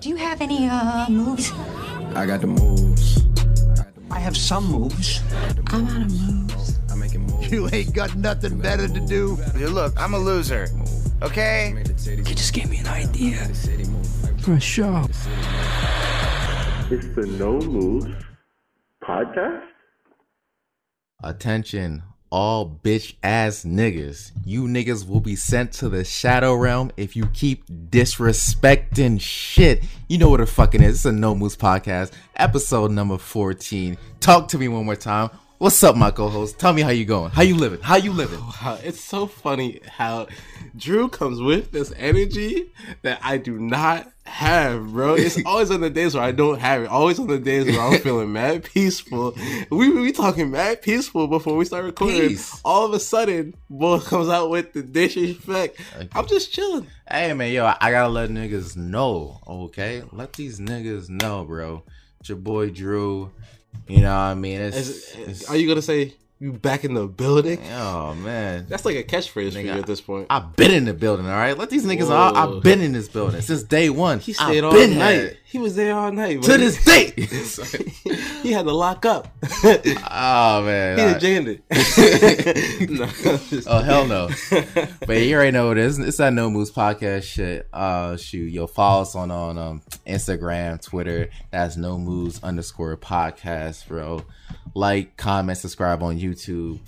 Do you have any uh moves? I got the moves. I have some moves. I'm out of moves. I'm making moves. You ain't got nothing better to do. Hey, look, I'm a loser. Okay? You just gave me an idea for a show. It's the No Moves podcast. Attention, all bitch ass niggas. You niggas will be sent to the shadow realm if you keep disrespecting shit. You know what the fucking is. It's a No Moves podcast, episode number 14. Talk to me one more time. What's up, my co-host? Tell me how you going. How you living? How you living? It's so funny how Drew comes with this energy that I do not have, bro. It's always on the days where I don't have it. Always on the days where I'm feeling mad peaceful. We we talking mad peaceful before we start recording. Peace. All of a sudden, boy comes out with the dish disrespect. I'm just chilling. Hey man, yo, I gotta let niggas know, okay? Let these niggas know, bro. It's your boy Drew. You know what I mean? It's, Is- it's- are you gonna say you back in the building? Oh man. That's like a catchphrase for you at this point. I've been in the building, all right. Let these niggas Whoa. I've been in this building since day one. he stayed I've all night. here. He was there all night. to this day. he had to lock up. oh man. He all had right. no, Oh hell no! but you already know what it is. It's that No Moves podcast shit. Uh, shoot, yo, follow us on on um Instagram, Twitter. That's No Moves underscore podcast, bro. Like, comment, subscribe on YouTube.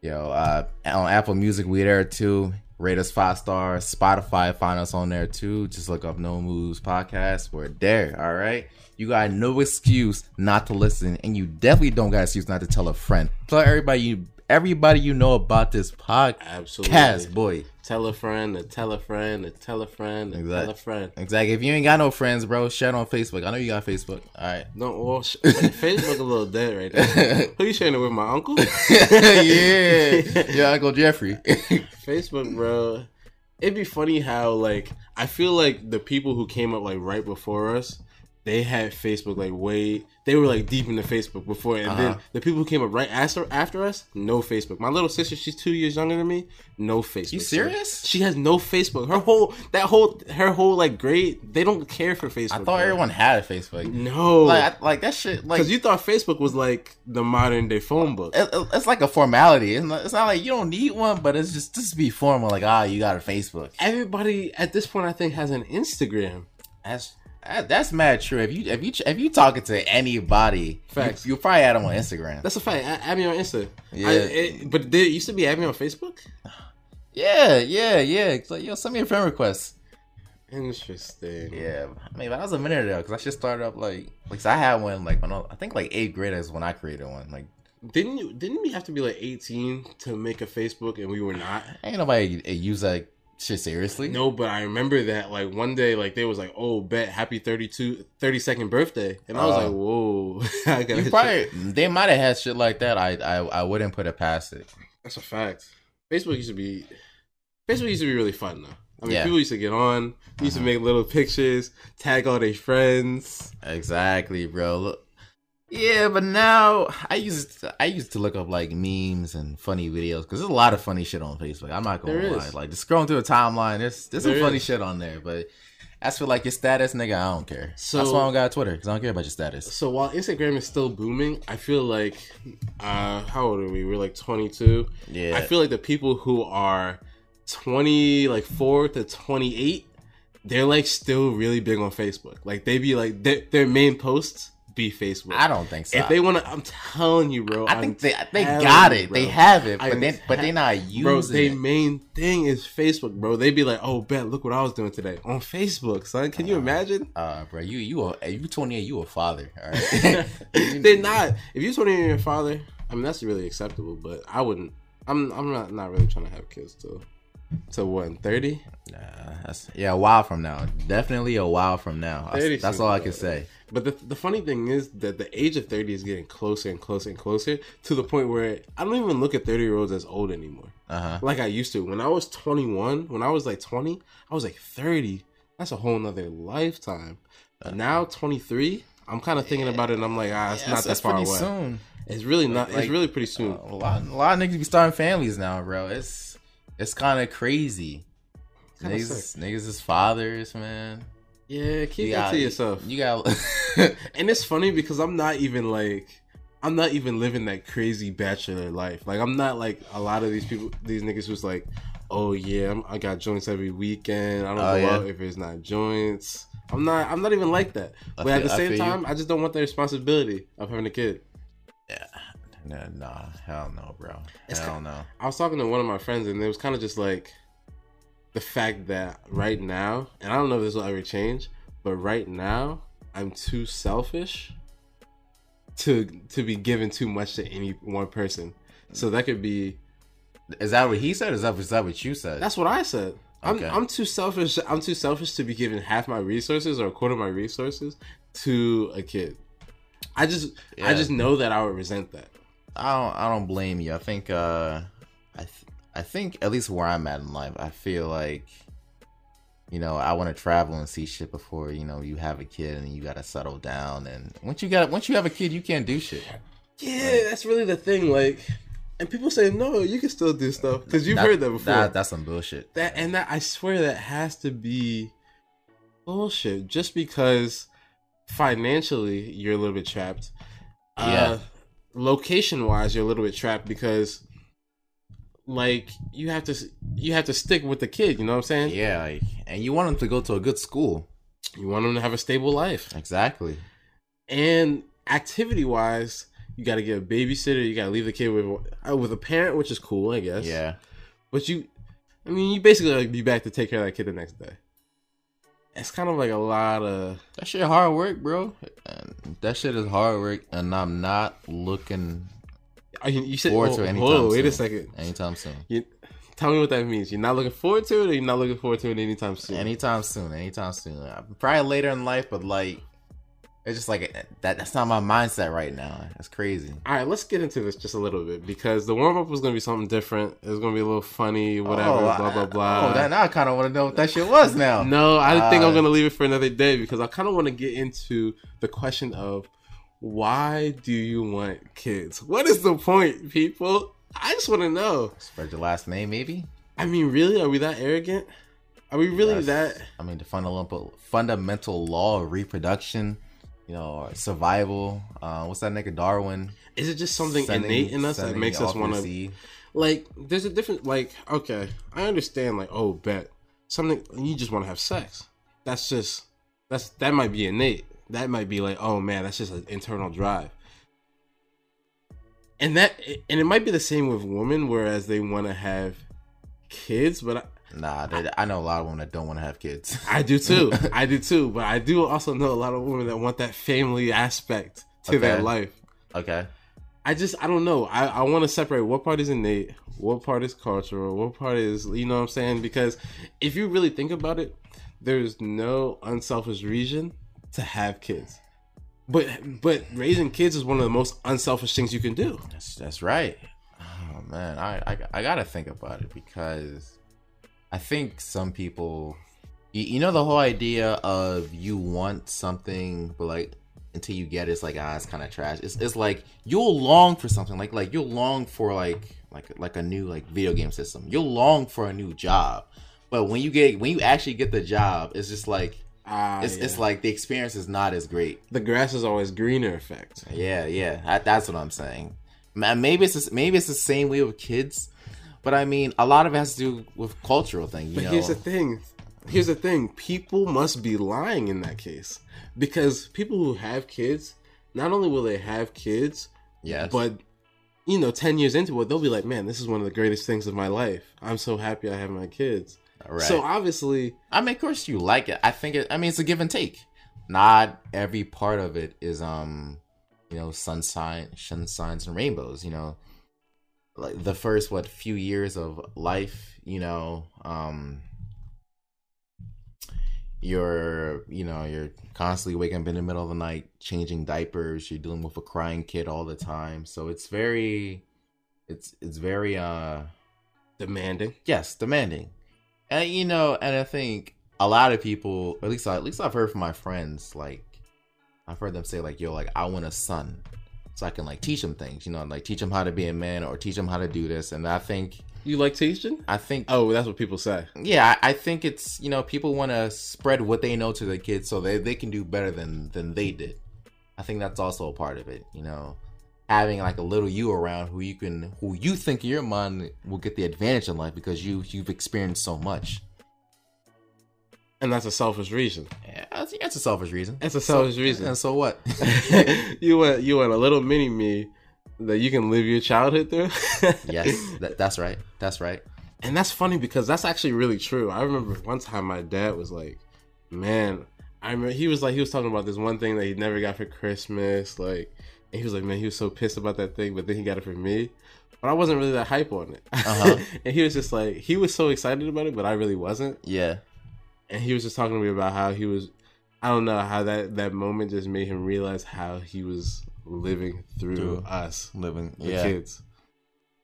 Yo, uh, on Apple Music, we there too. Rate us five stars. Spotify, find us on there too. Just look up No Moves podcast. We're there. All right. You got no excuse not to listen, and you definitely don't got excuse not to tell a friend. Tell everybody you everybody you know about this podcast, Absolutely. boy. Tell a friend, to tell a friend, to tell a friend, to Exact- tell a friend. Exactly. If you ain't got no friends, bro, share it on Facebook. I know you got Facebook. All right. No, well, sh- Facebook a little dead right now. Who you sharing it with? My uncle? yeah, yeah, Uncle Jeffrey. Facebook, bro. It'd be funny how like I feel like the people who came up like right before us, they had Facebook like way. They were like deep into Facebook before, and then Uh-huh. the people who came up right after after us, no Facebook. My little sister, she's two years younger than me, no Facebook. You So serious? she has no Facebook. Her whole that whole her whole like grade, they don't care for Facebook. I thought bro. everyone had a Facebook. No, Like, I, like that shit. Like, because you thought Facebook was like the modern day phone book. it, it- it's like a formality. It's not, it's not like you don't need one, but it's just just be formal. Like, ah, you got a Facebook. Everybody at this point, I think, has an Instagram. That's that, that's mad true. If you if you if you talking to anybody, Facts. you, you probably add them on Instagram. That's a fact. Add me on Insta. Yeah. I, it, but there used to be add me on Facebook. yeah, yeah, yeah. It's like, yo, send me a friend request. Interesting. Yeah, I mean that was a minute ago because I just started up like like I had one like when I, I think like eighth grade is when I created one. Like Didn't you? Didn't we have to be like eighteen to make a Facebook, and we were not? ain't nobody use that shit seriously. No, but I remember that like one day, like they was like, "Oh, bet happy 32, 32nd birthday," and I was Oh. like, "Whoa!" I gotta you probably they might have had shit like that. I I I wouldn't put it past it. That's a fact. Facebook used to be Facebook used to be really fun though. I mean, Yeah. people used to get on, used Uh-huh. to make little pictures, tag all their friends. Exactly, bro. Look, yeah, but now I used to, I used to look up like memes and funny videos because there's a lot of funny shit on Facebook. I'm not gonna There lie. is. Like just scrolling through a timeline, there's there's some There funny is. shit on there. But as for like your status, nigga, I don't care. So- That's why I don't got Twitter because I don't care about your status. So while Instagram is still booming, I feel like uh how old are we? We're like 22. Yeah, I feel like the people who are 20 like 4 to 28, they're like still really big on Facebook. Like they be like their, their main posts be Facebook. I don't think so. if they want to, I'm telling you, bro. I think I'm they they got it. They have it, but they but they not using Bro, they it. main thing is Facebook, bro. They be like, "Oh, bet, look what I was doing today on Facebook, son." Can you imagine? Uh, bro, you you are, you 28, you a father. All right, They're not. If you're 20 and you're a father, I mean that's really acceptable. But I wouldn't. I'm. I'm not. Not really trying to have kids till. Till what? 30? Nah, that's yeah, a while from now. Definitely a while from now. That's, 30 that's all I can say. But the, the funny thing is that the age of 30 is getting closer and closer and closer to the point where I don't even look at 30 year olds as old anymore. Uh huh. Like I used to. When I was 21, when I was like 20, I was like 30. That's a whole nother lifetime. But now 23, I'm kind of thinking about it and I'm like, ah, it's Yeah, not that far away. soon. It's really not. Like- it's really pretty soon. Uh, a lot, a lot of niggas be starting families now, bro. It's it's kind of crazy. Niggas, niggas is fathers, man. Yeah, keep You that got- to yourself. You got. and it's funny because I'm not even like I'm not even living that crazy bachelor life. Like I'm not like a lot of these people, these niggas who's like, oh yeah, I'm, I got joints every weekend. I don't Oh, go yeah. out if it's not joints. I'm not. I'm not even like that. I But at feel- the I same feel you. time, I just don't want the responsibility of having a kid. yeah. Nah, nah, hell no, bro. It's hell ki- no. I was talking to one of my friends, and it was kind of just like the fact that right now, and I don't know if this will ever change, but right now, I'm too selfish to to be given too much to any one person. So that could be. Is that what he said? Is that, is that what you said? That's what I said. I'm I'm too selfish. I'm too selfish to be giving half my resources or a quarter of my resources to a kid. I just I just know that I would resent that. I don't I don't blame you. I think uh I th- I think at least where I'm at in life, I feel like you know, I want to travel and see shit before, you know, you have a kid and you got to settle down and once you got once you have a kid, you can't do shit. Yeah, that's really the thing. Like, and people say no, you can still do stuff because you've That- heard that before. That, that's some bullshit. that and that I swear that has to be bullshit. Just because financially you're a little bit trapped. Yeah. Uh, location wise, you're a little bit trapped because, like, you have to you have to stick with the kid. You know what I'm saying? Yeah, like, and you want them to go to a good school. You want them to have a stable life. Exactly. And activity wise, you got to get a babysitter. You got to leave the kid with uh, with a parent, which is cool, I guess. Yeah. But you, I mean, you basically like be back to take care of that kid the next day. It's kind of like a lot of That shit hard work, bro. And that shit is hard work and I'm not looking you, you said, forward oh, to it anytime hold on, wait a second. Anytime soon. You, tell me what that means. You're not looking forward to it, or you're not looking forward to it anytime soon. Anytime soon, anytime soon. Probably later in life, but like, it's just like that. That's not my mindset right now. That's crazy. All right, let's get into this just a little bit because the warm up was going to be something different. It was going to be a little funny, whatever, Oh, blah blah blah. Oh, that, now I kind of want to know what that shit was now. No, I think I'm Uh, going to leave it for another day because I kind of want to get into the question of why do you want kids? What is the point, people? I just want to know. Spread your last name, maybe. I mean, really, are we that arrogant? Are we really That's- that? I mean, the fundamental fundamental law of reproduction, you know, or survival. Uh, what's that nigga Darwin? Is it just something Sending- innate in us that makes us want to like? There's a different like. Okay, I understand. Like, oh, bet something you just want to have sex. That's just that's that might be innate. That might be like, oh man, that's just an internal drive. And that and it might be the same with women, whereas they want to have kids, but I, Nah, they, I know a lot of women that don't want to have kids. I do too. I do too. But I do also know a lot of women that want that family aspect to their life. okay. I just I don't know. I, I want to separate what part is innate, what part is cultural, what part is you know what I'm saying? Because if you really think about it, there's no unselfish reason to have kids. But but raising kids is one of the most unselfish things you can do. That's that's right. Oh man, I, I I gotta think about it because I think some people, you, you know, the whole idea of you want something, but like until you get it, it's like ah, it's kind of trash. It's it's like you'll long for something, like like you'll long for like like like a new like video game system. You'll long for a new job, but when you get when you actually get the job, it's just like Ah, it's yeah. it's like the experience is not as great. the grass is always greener effect. Yeah, yeah, that, that's what I'm saying. Ma- Maybe it's the- maybe it's the same way with kids, but I mean, a lot of it has to do with cultural thing. You But know, here's the thing. Here's the thing. People must be lying in that case. Because people who have kids, not only will they have kids, yes, but you know, 10 years into it, they'll be like, man, this is one of the greatest things of my life. I'm so happy I have my kids. right. So obviously, I mean, of course, you like it. I think it. I mean, it's a give and take. Not every part of it is, um, you know, sunshine, sunshines and rainbows. You know, like the first what few years of life, you know, um, you're, you know, you're constantly waking up in the middle of the night, changing diapers. You're dealing with a crying kid all the time, so it's very, it's it's very uh demanding. yes, demanding. And you know, and I think a lot of people, at least at least I've heard from my friends, like I've heard them say like, "Yo, like I want a son, so I can like teach them things, you know, like teach them how to be a man or teach them how to do this." And I think You like teaching? I think Oh, that's what people say. yeah, I, I think it's you know people want to spread what they know to their kids so they they can do better than than they did. I think that's also a part of it. You know, having like a little you around who you can who you think in your mind will get the advantage in life because you you've experienced so much. And that's a selfish reason. Yeah, that's, that's a selfish reason. That's a selfish reason. And so what? you want you want a little mini me that you can live your childhood through. yes, that, that's right. That's right. And that's funny because that's actually really true. I remember one time my dad was like, "Man, I remember he was like he was talking about this one thing that he never got for Christmas, like, and he was like, man, he was so pissed about that thing, but then he got it for me." But I wasn't really that hype on it. Uh-huh. and he was just like, he was so excited about it, but I really wasn't. Yeah. And he was just talking to me about how he was, I don't know, how that that moment just made him realize how he was living through, Through us, Living. the yeah. kids.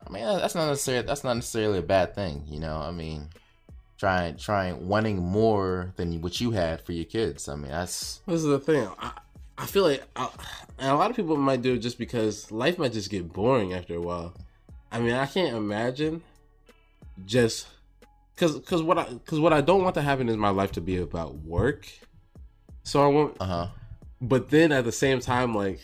I mean, that's not necessarily that's not necessarily a bad thing, you know. I mean, trying trying wanting more than what you had for your kids. I mean, that's This is the thing. I, I feel like, I, and a lot of people might do it just because life might just get boring after a while. I mean, I can't imagine just because because what I because what I don't want to happen is my life to be about work. So I want, uh huh. but then at the same time, like.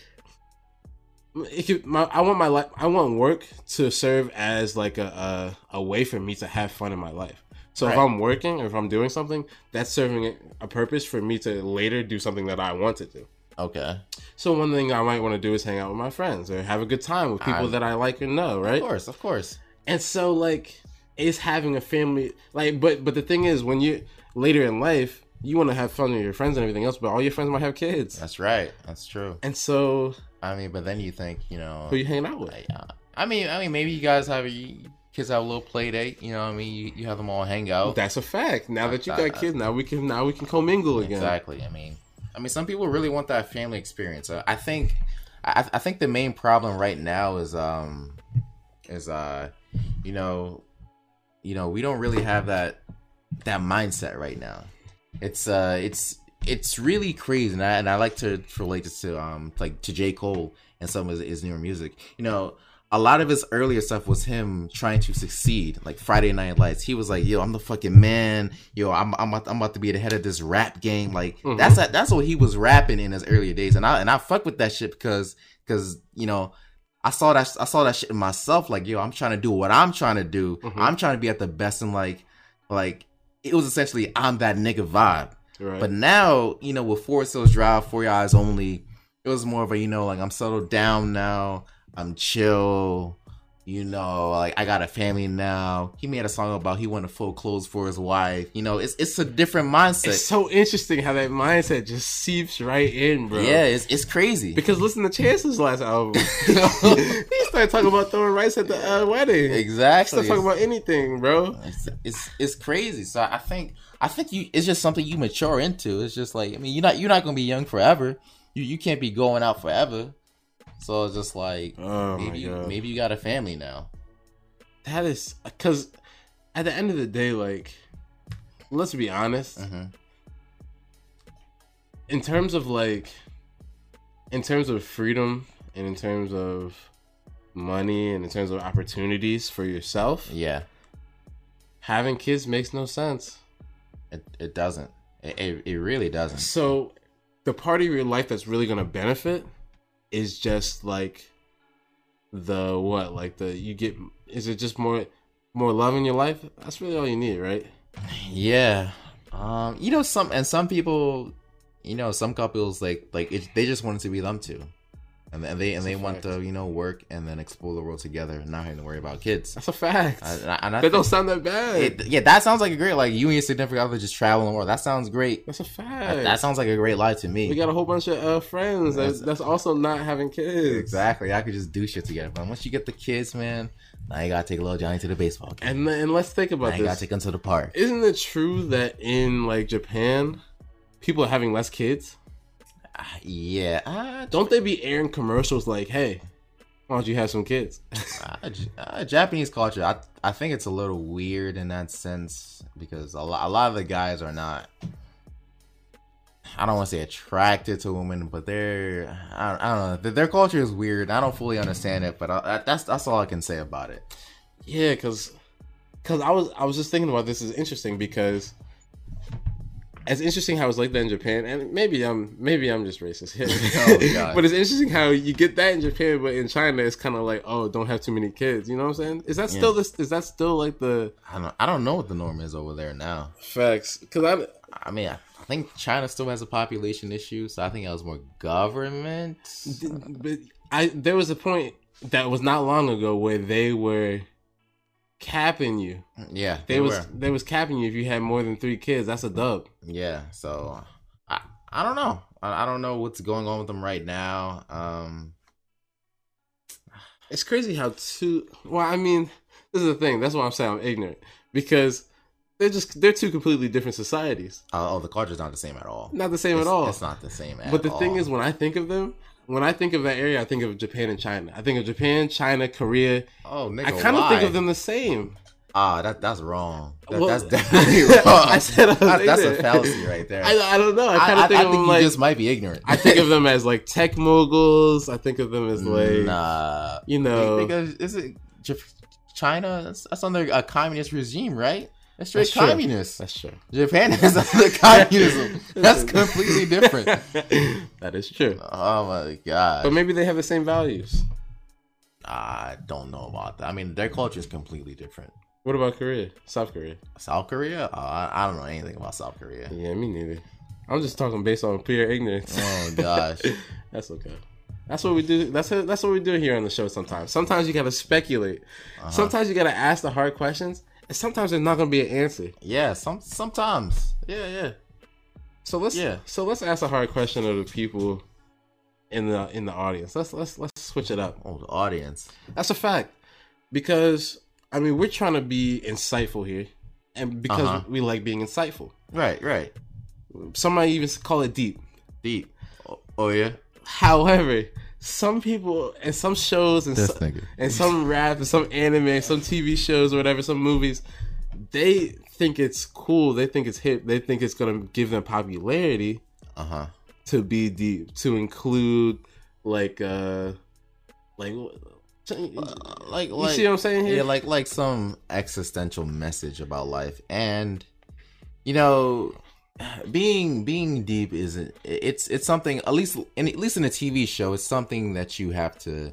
It could, my, I want my life. I want work to serve as like a, a a way for me to have fun in my life. So if I'm working or if I'm doing something, that's serving a purpose for me to later do something that I want to do. Okay. So one thing I might want to do is hang out with my friends or have a good time with people I- that I like or know, right? Of course, of course. And so like is having a family like but but the thing is when you later in life you want to have fun with your friends and everything else, but all your friends might have kids. That's right. That's true. And so I mean, but then you think, you know, who you hanging out with? like, uh, I mean, I mean, maybe you guys have kids have a little play date. You know, what I mean, you, you have them all hang out. That's a fact. Now that you got kids, now we can now we can commingle again. Exactly. I mean, I mean, some people really want that family experience. Uh, I think, I, I think the main problem right now is, um, is uh, you know, you know, we don't really have that that mindset right now. It's uh, it's it's really crazy, and I and I like to relate this to um, like to J Cole and some of his, his newer music. You know. A lot of his earlier stuff was him trying to succeed, like Friday Night Lights. He was like, "Yo, I'm the fucking man. Yo, I'm I'm about, I'm about to be the head of this rap game." Like Mhm. that's that's what he was rapping in his earlier days, and I and I fuck with that shit because because you know I saw that I saw that shit in myself. Like, yo, I'm trying to do what I'm trying to do. Mhm. I'm trying to be at the best, and like like it was essentially I'm that nigga vibe. Right. But now, you know, with Forest Hills Drive, For Your Eyes Only, it was more of a, you know, like I'm settled down now. I'm chill. You know, like I got a family now. He made a song about he wanted full clothes for his wife. You know, it's it's a different mindset. it's so interesting how that mindset just seeps right in, bro. yeah, it's it's crazy. Because listen to Chance's last album. he started talking about throwing rice at the uh, wedding. exactly. Start talking about anything, bro. it's, it's it's crazy. So I think I think you it's just something you mature into. It's just like I mean you're not you're not gonna be young forever. You you can't be going out forever. So it's just like Oh maybe you, maybe you got a family now. That is because at the end of the day, like, let's be honest. Mhm. In terms of like, in terms of freedom and in terms of money and in terms of opportunities for yourself, Yeah, having kids makes no sense. it it doesn't. It it, it really doesn't. So, the part of your life that's really gonna benefit is just like the what, like the you get. Is it just more more love in your life? That's really all you need, right? Yeah. Um, you know some and some people, you know, some couples like like it, they just want it to be them two, and, and they and That's they want fact. to you know work and then explore the world together, and not having to worry about kids. That's a fact. I, and I, and I that don't sound that bad. it, yeah, that sounds like a great like you and your significant other just traveling the world. That sounds great. that's a fact. That, that sounds like a great life to me. we got a whole bunch of uh, friends that's, that's also not having kids. exactly. I could just do shit together. But once you get the kids, man, now you gotta take little Johnny to the baseball game. And and let's think now about you gotta this. take him to the park. Isn't it true that in like Japan, people are having less kids? Ah, yeah. Uh, Don't they be airing commercials like, "Hey, why don't you have some kids?" uh, uh, Japanese culture, I I think it's a little weird in that sense because a lot, a lot of the guys are not. I don't want to say attracted to women, but they're I don't, I don't know. Their, their culture is weird. I don't fully understand it, but I, that's that's all I can say about it. yeah, because because I was I was just thinking about this is interesting because it's interesting how it's like that in Japan, and maybe I'm maybe I'm just racist here, Oh, but it's interesting how you get that in Japan, but in China it's kind of like oh don't have too many kids. You know what I'm saying? Is that still this? Is that still like the I don't I don't know what the norm is over there now. facts? Because I I mean, I, I think China still has a population issue, so I think that was more government. but I there was a point that was not long ago where they were capping you. Yeah, They, they was were. they was capping you if you had more than three kids. That's a dub. Yeah, so I I don't know. I, I don't know what's going on with them right now. Um, It's crazy how two. Well, I mean, this is the thing. That's why I'm saying I'm ignorant because they're just they're two completely different societies. oh, oh, the culture's not the same at all. Not the same it's, at all. It's not the same at But the all. thing is, when I think of them, when I think of that area, I think of Japan and China. I think of Japan, China, Korea. oh, nigga, I kind of think of them the same. Ah, that that's wrong. That, Well, that's definitely wrong. I said I That- that's a fallacy right there. I, I don't know. I kind of think I of think them you like just might be ignorant. I think of them as like tech moguls. I think of them as like nah, you know. because is it China? That's, that's under a communist regime, right? That's straight That's true. communist. That's true. Japan is under communism. That's completely different. that is true. Oh my god! But maybe they have the same values. I don't know about that. I mean, their culture is completely different. What about Korea? South Korea? South Korea? Uh, I, I don't know anything about South Korea. Yeah, me neither. I'm just talking based on pure ignorance. Oh gosh. that's okay. That's what we do. That's it. That's what we do here on the show. Sometimes, sometimes you gotta speculate. Uh-huh. Sometimes you gotta ask the hard questions, and sometimes there's not gonna be an answer. Yeah, some sometimes. Yeah, yeah. So let's Yeah. So let's ask a hard question of the people in the in the audience. Let's let's let's switch it up. Oh, the audience. That's a fact. Because I mean, we're trying to be insightful here, and because Uh-huh. we like being insightful. Right, right. Some might even call it deep. Deep. Oh, oh yeah. However, some people and some shows and, so- and some rap and some anime, some TV shows or whatever, some movies, they think it's cool. They think it's hip. They think it's gonna give them popularity Uh huh. to be deep, to include like uh like Like, you like, see what I'm saying here? yeah, like, like some existential message about life, and you know, being being deep isn't. It's it's something at least in at least in a TV show. It's something that you have to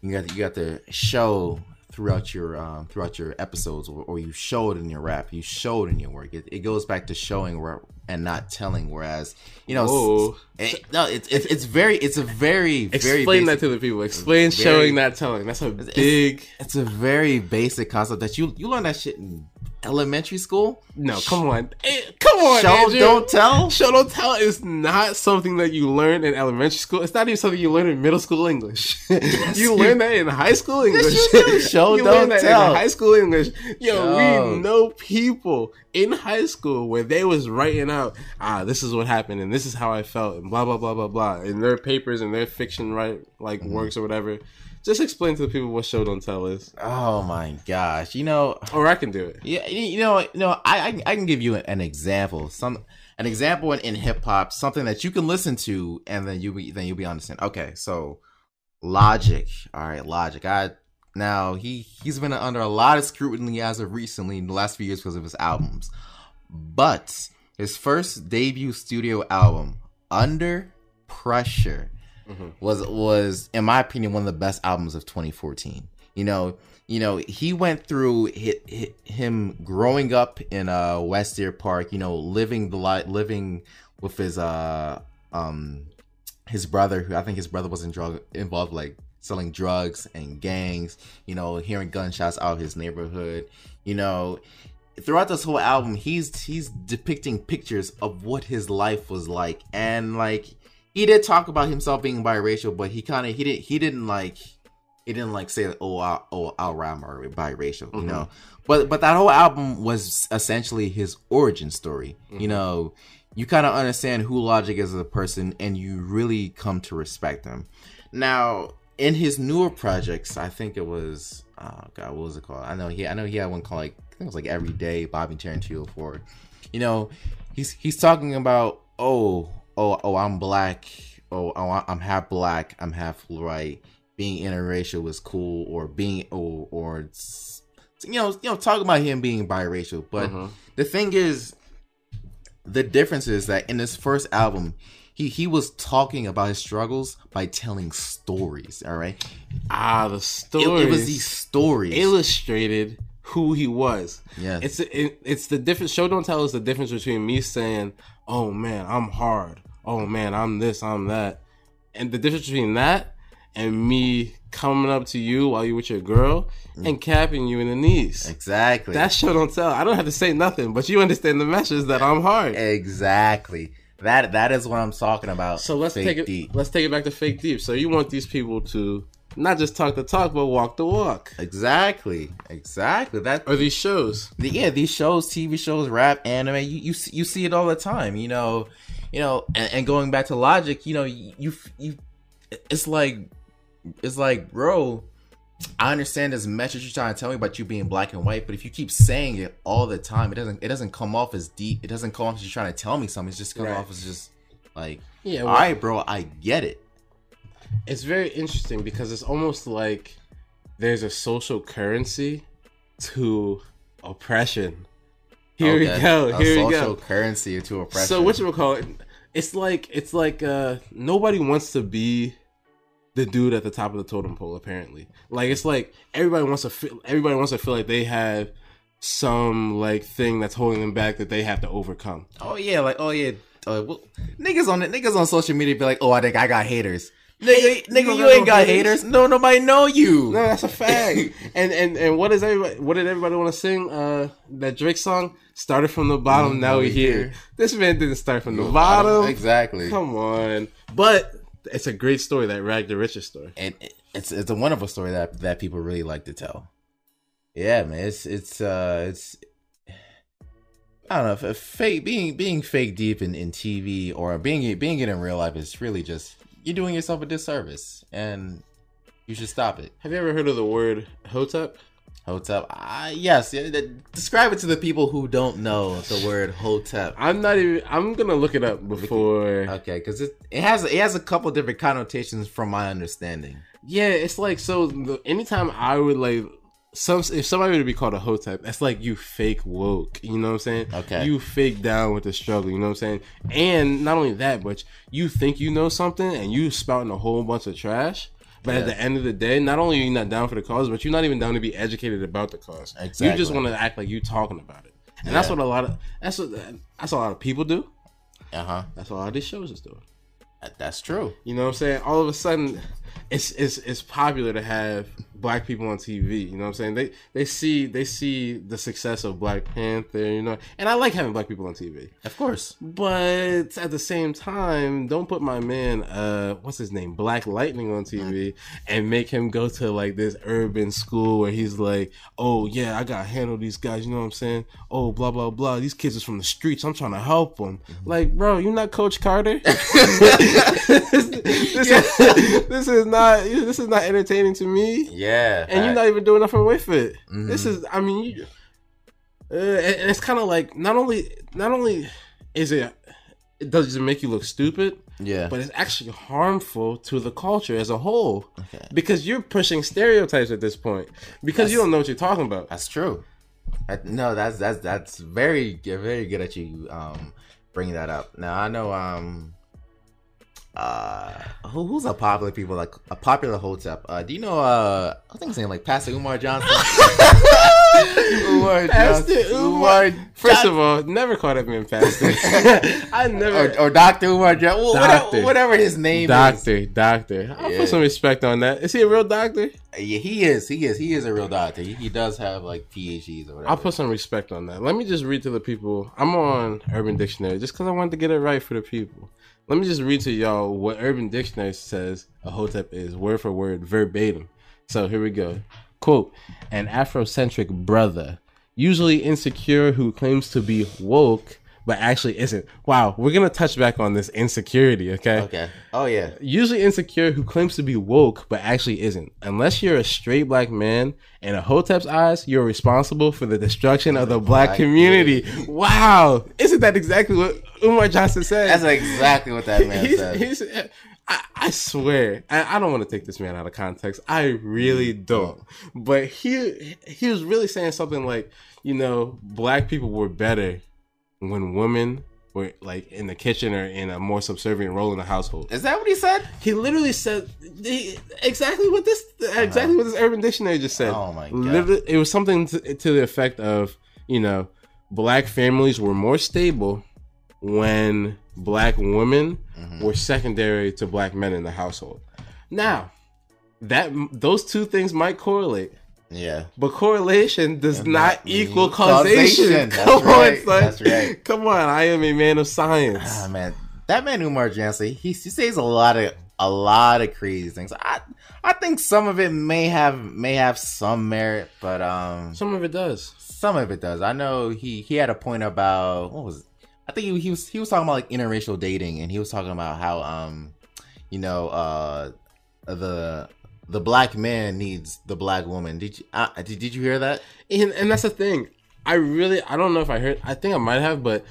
you got you got to show throughout your um, throughout your episodes, or, or you show it in your rap, you show it in your work. It, it goes back to showing where and not telling. Whereas you know, Whoa. it, no, it's it's it's very it's a very very Explain that to the people. Explain Very- showing, not telling. That's a big. It's a very basic concept that you you learn that shit in elementary school. No, come on, Eh, come on, Show Andrew. don't tell. Show don't tell is not something that you learn in elementary school. It's not even something you learn in middle school English. you you- learn that in high school English. you do. Show you don't learn that tell. in high school English. Yo, Show. we know people in high school where they was writing out, ah, this is what happened and this is how I felt and blah blah blah blah blah in their papers and their fiction right like Mm-hmm. works or whatever. Just explain to the people what show don't tell is, Oh my gosh! You know, or I can do it. yeah, you know, you know, I I, can- I can give you an, an example. Some an example in, in hip hop, something that you can listen to, and then you be then you'll be understand. Okay, so Logic. All right, Logic. I now he he's been under a lot of scrutiny as of recently in the last few years because of his albums, but his first debut studio album, Under Pressure, was was in my opinion one of the best albums of 2014. You know, you know he went through hi hi him growing up in uh West Deer Park. You know, living the life, living with his uh um his brother, who I think his brother was in drug involved, like selling drugs and gangs. You know, hearing gunshots out of his neighborhood. You know, throughout this whole album, he's he's depicting pictures of what his life was like, and like he did talk about himself being biracial, but he kind of he didn't he didn't like he didn't like say oh I, oh I'll I'm biracial, you know. Mm-hmm. But but that whole album was essentially his origin story. You mm-hmm. know, you kind of understand who Logic is as a person, and you really come to respect him. Now, in his newer projects, I think it was oh god, what was it called? I know he I know he had one called like I think it was like Every Day, Bobby Tarantino for. You know, he's he's talking about oh oh oh I'm black, oh, oh I'm half black, I'm half white. Being interracial was cool, or being or or s- you know, you know, talking about him being biracial, but Mm-hmm. the thing is, the difference is that in his first album, he he was talking about his struggles by telling stories. All right, Ah, the it, stories. it was these stories. illustrated who he was. Yeah, It's it, it's the difference. Show don't tell is the difference between me saying, "Oh man, I'm hard. Oh man, I'm this, I'm that," and the difference between that and me coming up to you while you with your girl mm. and capping you in the knees. exactly. That show don't tell. I don't have to say nothing, but you understand the message that I'm hard. exactly. That that is what I'm talking about. So let's take it. deep. Let's take it back to fake deep. So you want these people to not just talk the talk, but walk the walk. Exactly. Exactly. That Or these shows. the- yeah, these shows, TV shows, rap, anime, you you you see it all the time. You know, you know, and, and going back to logic, you know, you you, it's like it's like, bro, I understand this message you're trying to tell me about you being black and white, but if you keep saying it all the time, it doesn't it doesn't come off as deep. It doesn't come off as you're trying to tell me something. It's just come Right. off as just like, Yeah. all well, right, bro, I get it. it's very interesting because it's almost like there's a social currency to oppression. Here Okay. we go. A Here we social go. currency to oppression. So what you call it? It's like it's like uh nobody wants to be the dude at the top of the totem pole. Apparently, like it's like everybody wants to feel. Everybody wants to feel like they have some like thing that's holding them back that they have to overcome. Oh yeah, like oh yeah, uh, well, niggas on niggas on social media be like, oh I think I got haters. Nigga, nigga, you ain't got haters? No, nobody know you. No, that's a fact. and and and what is everybody? What did everybody want to sing? Uh, that Drake song started from the bottom. Mm, now we here. here. This man didn't start from the bottom. Exactly. Come on, but it's a great story. That Rag the Riches story. And it's it's a wonderful story that that people really like to tell. Yeah, man, it's it's uh it's I don't know fake being being fake deep in, in TV or being being it in real life is really just you're doing yourself a disservice and you should stop it. Have you ever heard of the word hotep? Hotep. Uh, yes. yeah, Describe it to the people who don't know the word hotep. I'm not even. I'm gonna look it up before. Okay, because it, it has it has a couple different connotations from my understanding. Yeah, it's like so. The, anytime I would like some, if somebody were to be called a hotep, that's like you fake woke. You know what I'm saying? Okay. You fake down with the struggle. You know what I'm saying? And not only that, but you think you know something and you spouting a whole bunch of trash. But at the end of the day, not only are you not down for the cause, but you're not even down to be educated about the cause. Exactly. You just want to act like you talking about it, and that's what a lot of that's what that's what a lot of people do. Uh huh. That's what a lot of these shows is doing. That's true. You know what I'm saying? All of a sudden, it's it's it's popular to have black people on TV. You know what I'm saying? They they see they see the success of Black Panther. You know, and I like having black people on TV. Of course. But at the same time, don't put my man, uh, what's his name, Black Lightning on TV and make him go to like this urban school where he's like, oh yeah, I gotta handle these guys. You know what I'm saying? Oh blah blah blah. These kids is from the streets. I'm trying to help them. Like, bro, you're not Coach Carter. this, is, this is not this is not entertaining to me Yeah. and you're not even doing nothing with it. Mhm. This is, I mean, you, uh, and it's kind of like not only not only is it it does it make you look stupid, Yeah. but it's actually harmful to the culture as a whole Okay. because you're pushing stereotypes at this point because you don't know what you're talking about. That's true. I, no, that's that's that's very very good at you um bringing that up. Now I know um uh who, who's a popular people like a popular hotep. Uh, do you know uh I think his name like Pastor Umar Johnson. Umar Pastor Johnson. Umar. First Johnson. of all, never call that in pastor. I never. or, or Doctor Umar Johnson. Doctor. Whatever, whatever his name is. Doctor, doctor. I'll Yeah. put some respect on that. Is he a real doctor? Yeah, he is. He is. He is a real doctor. He, he does have like PhDs or whatever. I'll put some respect on that. Let me just read to the people. I'm on Urban Dictionary just because I wanted to get it right for the people. Let me just read to y'all what Urban Dictionary says a hotep is, word for word, verbatim. So here we go. Quote, an Afrocentric brother, usually insecure who claims to be woke, but actually isn't. Wow, we're to touch back on this insecurity, okay? Okay. Oh yeah. usually insecure who claims to be woke but actually isn't. Unless you're a straight black man, in a hotep's eyes, you're responsible for the destruction of the black black community. Wow, isn't that exactly what Umar Johnson said? That's exactly what that man he's, said. he's, I, I I swear, I, I don't want to take this man out of context. I really mm-hmm. don't. But he he was really saying something like, you know, black people were better when women were like in the kitchen or in a more subservient role in the household. Is that what he said? He literally said he, exactly what this exactly what this Urban Dictionary just said. Oh my God. Literally, it was something to, to the effect of you know, black families were more stable when black women Mm-hmm. were secondary to black men in the household. Now, that those two things might correlate. Yeah. But correlation does not equal causation. causation. That's Come right. on, son. That's right. Come on, I am a man of science. Ah man, that man Umar Johnson, he, he says a lot of a lot of crazy things. I I think some of it may have may have some merit, but um Some of it does. some of it does. I know he he had a point about what was it? I think he, he was he was talking about like interracial dating, and he was talking about how um you know uh the the black man needs the black woman. Did you uh, did, did you hear that? And, and that's the thing. I really, I don't know if I heard. I think I might have, but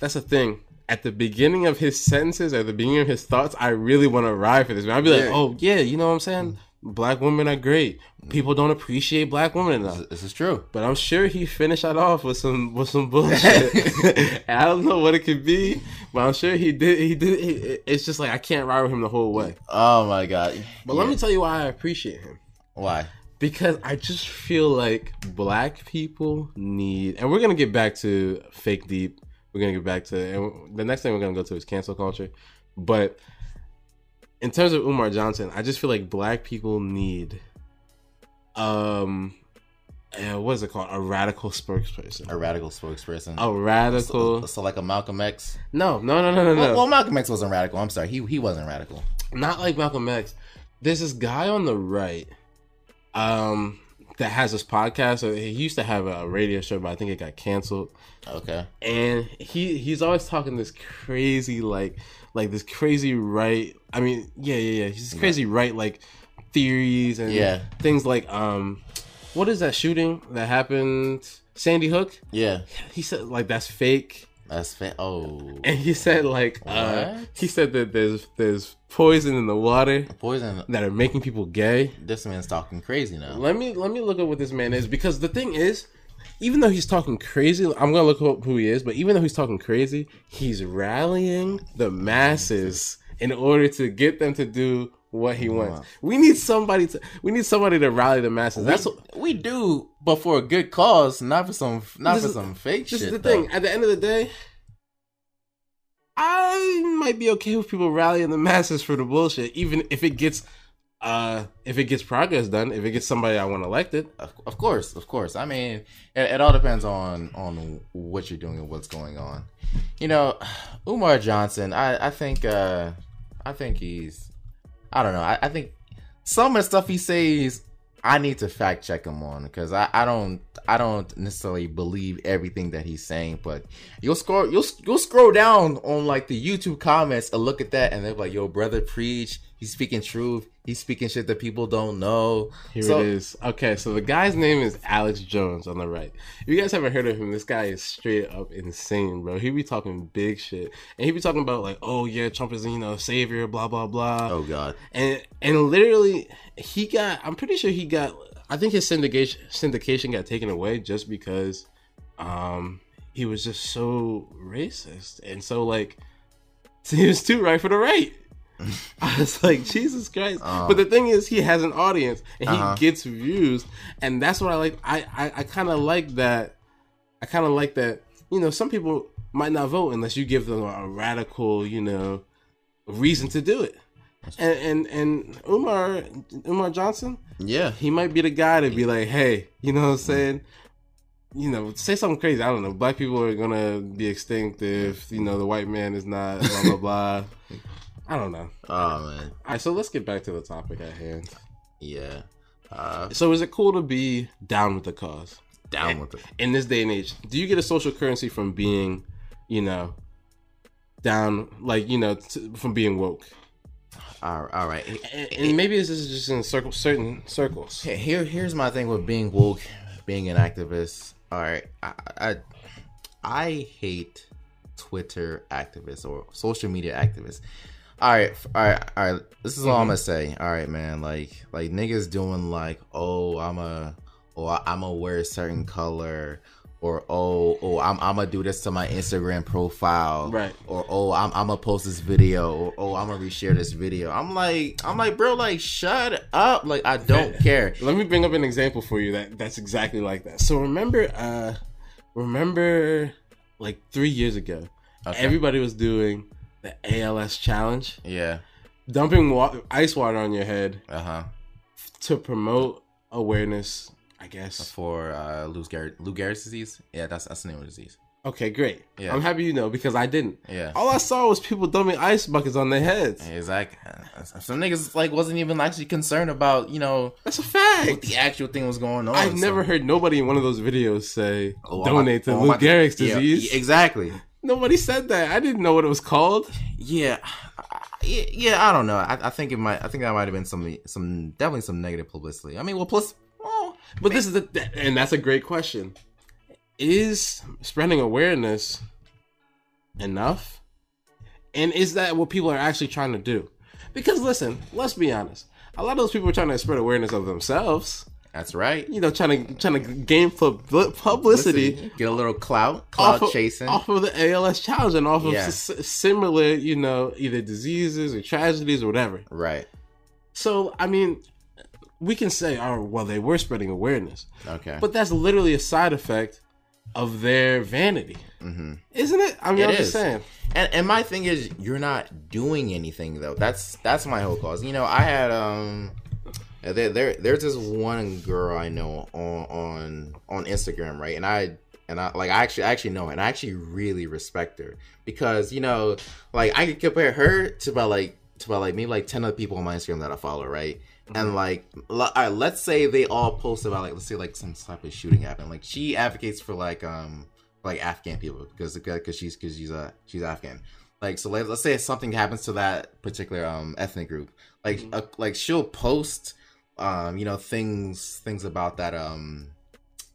that's the thing. At the beginning of his sentences, at the beginning of his thoughts, I really want to ride for this man. I'd be like, oh yeah, you know what I'm saying? Black women are great. Mm. People don't appreciate black women enough. This is true. But I'm sure he finished that off with some with some bullshit. I don't know what it could be, but I'm sure he did. He did. He, it's just like I can't ride with him the whole way. Oh my god! But let me tell you why I appreciate him. Why? Because I just feel like black people need, and we're gonna get back to fake deep. We're gonna get back to, and the next thing we're gonna go to is cancel culture. But in terms of Umar Johnson, I just feel like black people need, um, uh, what is it called? A radical spokesperson. A radical spokesperson. A radical. So, so like a Malcolm X. No, no, no, no, no, no. Well, well, Malcolm X wasn't radical. I'm sorry, he he wasn't radical. not like Malcolm X. There's this guy on the right, um, that has this podcast. So he used to have a radio show, but I think it got canceled. Okay. And he he's always talking this crazy like like this crazy right. I mean, yeah, yeah, yeah. He's this crazy right like theories and Yeah. things like um, what is that shooting that happened? Sandy Hook. Yeah, He said like that's fake. that's fa- oh And he said like uh, he said that there's there's poison in the water poison. that are making people gay. This man's talking crazy now. Let me let me look at what this man is because the thing is, even though he's talking crazy, I'm gonna look up who he is. But even though he's talking crazy, he's rallying the masses in order to get them to do what he wants. We need somebody to we need somebody to rally the masses. That's what, we do, but for a good cause, not for some not for is- some fake this shit. This is the though. thing. At the end of the day. I might be okay with people rallying the masses for the bullshit, even if it gets, uh, if it gets progress done, if it gets somebody I want elected. Of, course, of course. I mean, it, it all depends on on what you're doing and what's going on. You know, Umar Johnson. I I think uh I think he's I don't know. I, I think some of the stuff he says I need to fact check him on because I, I don't I don't necessarily believe everything that he's saying. But you'll scroll you'll you'll scroll down on like the YouTube comments and look at that and they're like, "Yo, brother, preach. He's speaking truth. He's speaking shit that people don't know." Here So- it is. Okay, so the guy's name is Alex Jones on the right. If you guys haven't heard of him, this guy is straight up insane, bro. He be talking big shit, and he be talking about like, oh yeah, Trump is you know savior, blah blah blah. Oh God. and and literally he got i'm pretty sure he got i think his syndication syndication got taken away just because um he was just so racist and so like he was too right for the right. I was like jesus christ. But the thing is he has an audience and he Uh-huh. gets views. And that's what i like. I i, I kind of like that i kind of like that you know some people might not vote unless you give them a radical you know reason to do it and and and Umar Umar Johnson, Yeah. he might be the guy to be like, hey, you know what I'm saying? You know, say something crazy. I don't know. Black people are gonna be extinct if you know the white man is not blah blah blah. I don't know. Oh man. All right, so let's get back to the topic at hand. Yeah. Uh, So, is it cool to be down with the cause down with it. in this day and age? Do you get a social currency from being, you know, down like you know t- from being woke? All, all right. And, and maybe this is just in circle, certain circles. Here, here's my thing with being woke, being an activist. All right, I, I, I hate Twitter activists or social media activists. All right, all right, all right. This is all Mm-hmm. I'm gonna say. All right, man. Like, like niggas doing like, oh, I'm a, or I'm gonna wear a certain color, or oh, oh, I'm, I'm gonna do this to my Instagram profile, Right. Or oh, I'm, I'm gonna post this video, or oh, I'm gonna reshare this video. I'm like, I'm like, bro, like, shut up. Like, I don't care. Let me bring up an example for you that that's exactly like that. So remember, uh, remember, like three years ago, Okay. everybody was doing the ALS challenge, Yeah. dumping wa- ice water on your head Uh huh. to promote awareness. I guess. For uh, Lou Gehrig, Lou Gehrig's disease. Yeah, that's that's the name of the disease. Okay, great. Yeah. I'm happy you know because I didn't. Yeah. All I saw was people dumping ice buckets on their heads. Exactly. Some niggas like wasn't even actually concerned about you know That's a fact. what the actual thing was going on. I've so- never heard nobody in one of those videos say Oh, donate to oh, Lou to- Gehrig's disease. yeah, exactly. Nobody said that. I didn't know what it was called. Yeah, yeah. I don't know. I, I think it might. I think that might have been some, some definitely some negative publicity. I mean, well, plus, But this is the and that's a great question. Is spreading awareness enough? And is that what people are actually trying to do? Because listen, let's be honest. A lot of those people are trying to spread awareness of themselves. that's right. You know, trying to trying to gain pub- publicity get a little clout, clout off of, chasing. off of the ALS challenge and off of s- similar, you know, either diseases or tragedies or whatever. Right. So, I mean, we can say, oh, well, they were spreading awareness. Okay. But that's literally a side effect of their vanity, mm-hmm. isn't it? I mean, It I'm is. just saying. And and my thing is, you're not doing anything though. That's that's my whole cause. You know, I had um, there, there there's this one girl I know on on on Instagram, right? And I and I like I actually I actually know her, and I actually really respect her because you know, like I could compare her to about like to about like maybe like ten other people on my Instagram that I follow, right? And like, l- all right, let's say they all post about like, let's say like some type of shooting happened. Like she advocates for like um like Afghan people because because she's because she's uh she's Afghan. Like so, let's say something happens to that particular um ethnic group. Like uh, like she'll post um you know things things about that um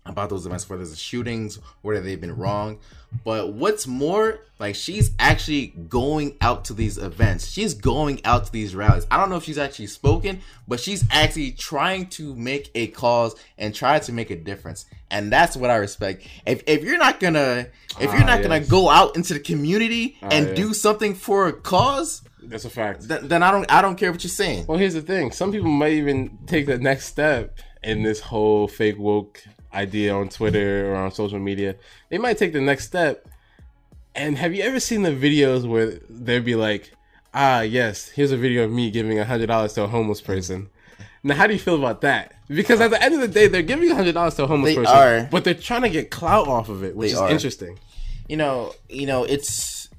about those events whether it's shootings whether they've been wrong. But what's more like she's actually going out to these events. She's going out to these rallies. I don't know if she's actually spoken but she's actually trying to make a cause and try to make a difference. And that's what i respect. If, if you're not gonna if you're Ah, not gonna go out into the community and yeah. do something for a cause That's a fact. th- then i don't i don't care what you're saying. Well, here's the thing. Some people might even take the next step in this whole fake woke idea on Twitter or on social media. They might take the next step. And have you ever seen the videos where they'd be like, ah, yes, here's a video of me giving $100 to a homeless person. Now, how do you feel about that? Because at the end of the day, they're giving $100 to a homeless They person, are. but they're trying to get clout off of it, which They is are. interesting. you know, you know, it's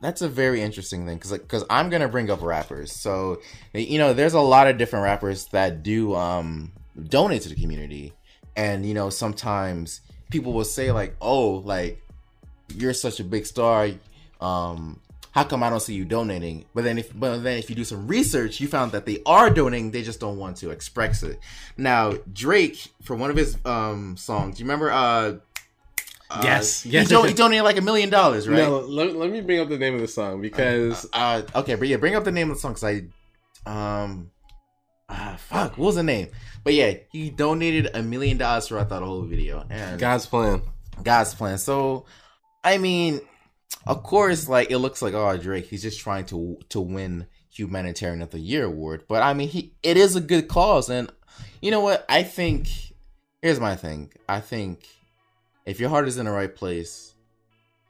that's a very interesting thing because because I'm gonna bring up rappers. So you know, there's a lot of different rappers that do um donate to the community, and you know, sometimes people will say like, oh, like you're such a big star, um. How come I don't see you donating? But then, if but then if you do some research, you found that they are donating. They just don't want to express it. Now, Drake, for one of his um songs, you remember uh uh, Yes, he, yes, don- he donated like a million dollars, right? No, let, let me bring up the name of the song because Uh, okay, but yeah, bring up the name of the song because I, um, ah, fuck, what was the name? But yeah, he donated a million dollars throughout that whole video, and God's plan. God's plan. So, I mean, of course, like it looks like oh Drake, he's just trying to to win humanitarian of the year award, but I mean, he it is a good cause, and you know what? I think here's my thing. I think if your heart is in the right place,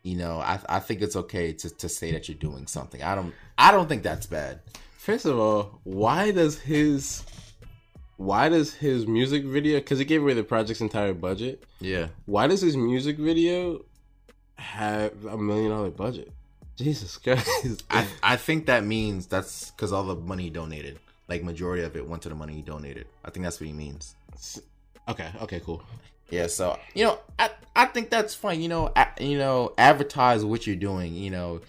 you know, I I think it's okay to to say that you're doing something. I don't I don't think that's bad. First of all, why does his why does his music video because he gave away the project's entire budget? Yeah. Why does his music video have a million dollar budget? Jesus Christ! I I think that means that's because all the money he donated, like majority of it went to the money he donated. I think that's what he means. okay, okay, cool. Yeah, so you know, I I think that's fine. You know, a, you know, advertise what you're doing. You know,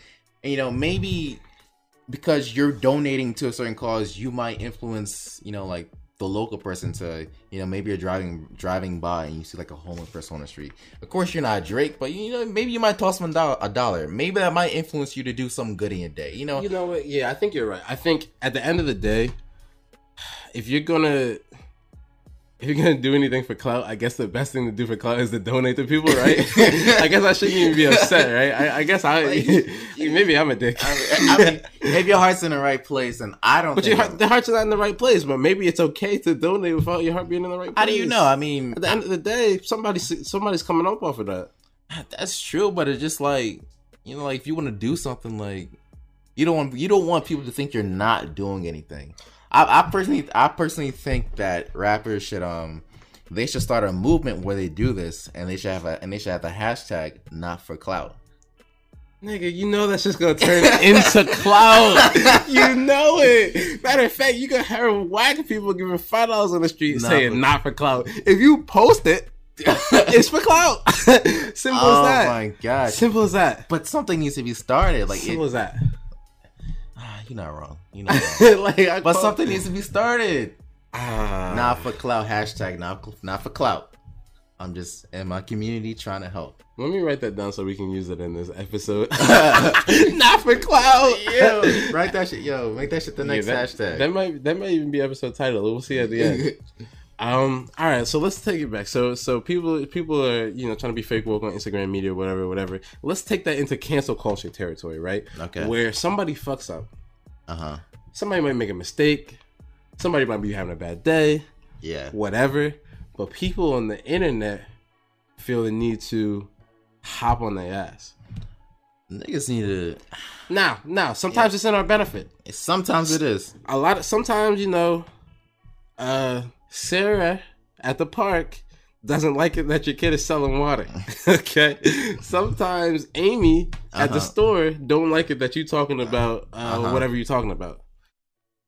you know maybe because you're donating to a certain cause, you might influence you know like the local person to you know maybe you're driving driving by and you see like a homeless person on the street. Of course, you're not Drake, but you know maybe you might toss them a dollar. Maybe that might influence you to do something good in your day. You know, You know what? Yeah, I think you're right. I think at the end of the day, if you're gonna if you're gonna do anything for clout, I guess the best thing to do for clout is to donate to people, right? I guess I shouldn't even be upset, right? I, I guess I maybe I'm a dick. I mean, maybe your heart's in the right place, and I don't. but your heart, the heart's not in the right place. But maybe it's okay to donate without your heart being in the right place. How do you know? I mean, At the end of the day, somebody somebody's coming up off of that. That's true, but it's just like you know, like if you want to do something, like you don't want you don't want people to think you're not doing anything. I, I personally, I personally think that rappers should um they should start a movement where they do this, and they should have a and they should have the hashtag not for clout. Nigga, you know that's just gonna turn into clout. you know it. Matter of fact, you can hear whack people giving five dollars on the street Not saying for- not for clout. If you post it, it's for clout. Simple oh as that. Oh my god! Simple as that. But something needs to be started. Like, Simple it, as that. You're not wrong. You know, like, I but call- something needs to be started. Ah. Not for clout. Hashtag not not for clout. I'm just in my community trying to help. Let me write that down so we can use it in this episode. not for clout. Yo, write that shit. Yo, make that shit the next Yeah, that, hashtag. That might that might even be episode title. We'll see at the end. Um. All right. So let's take it back. So so people people are you know trying to be fake woke on Instagram media, whatever, whatever. Let's take that into cancel culture territory, right? Okay. Where somebody fucks up, Uh huh. somebody might make a mistake, somebody might be having a bad day, Yeah. whatever. But people on the internet feel the need to hop on their ass. Niggas need to. Now, now, sometimes it's in our benefit. Sometimes it is. a lot of sometimes you know uh sarah at the park doesn't like it that your kid is selling water okay sometimes amy at the Uh-huh. store don't like it that you're talking about uh Uh-huh. whatever you're talking about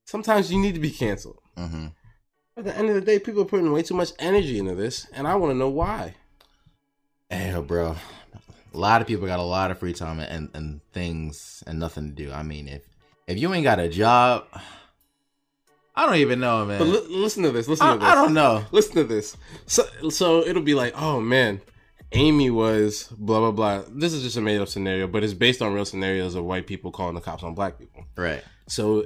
sometimes you need to be canceled hmm at the end of the day people are putting way too much energy into this and i want to know why Hey, bro. A lot of people got a lot of free time and, and things and nothing to do. I mean, if if you ain't got a job, I don't even know, man. but li- listen to this listen I, to this I don't know. listen to this. So so it'll be like, oh man, Amy was blah blah blah. This is just a made up scenario, but it's based on real scenarios of white people calling the cops on black people. Right. So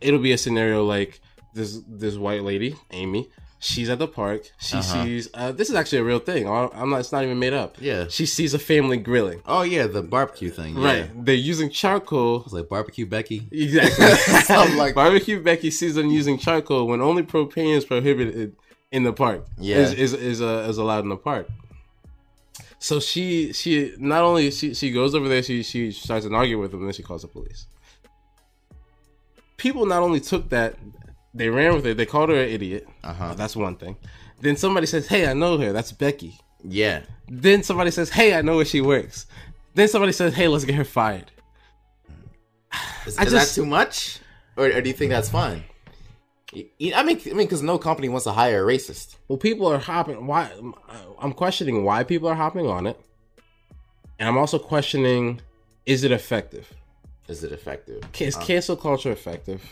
it'll be a scenario like this this white lady, Amy. She's at the park. She Uh-huh. sees. Uh, this is actually a real thing. I'm not. It's not even made up. Yeah. She sees a family grilling. Oh yeah, the barbecue thing. Yeah. Right. They're using charcoal. It's like barbecue Becky. Exactly. Something like- barbecue Becky sees them using charcoal when only propane is prohibited in the park. Yeah. is is is, uh, is allowed in the park. So she she not only she she goes over there, she she starts an argument with them, and then she calls the police. People not only took that, they ran with it. They called her an idiot. Uh-huh. That's one thing. Then somebody says, "Hey, I know her. That's Becky." Yeah. Then somebody says, "Hey, I know where she works." Then somebody says, "Hey, let's get her fired." Is, is just- that too much, or, or do you think that's fine? I mean, I mean, because no company wants to hire a racist. Well, people are hopping. Why? I'm questioning why people are hopping on it, and I'm also questioning: is it effective? Is it effective? Is cancel culture effective?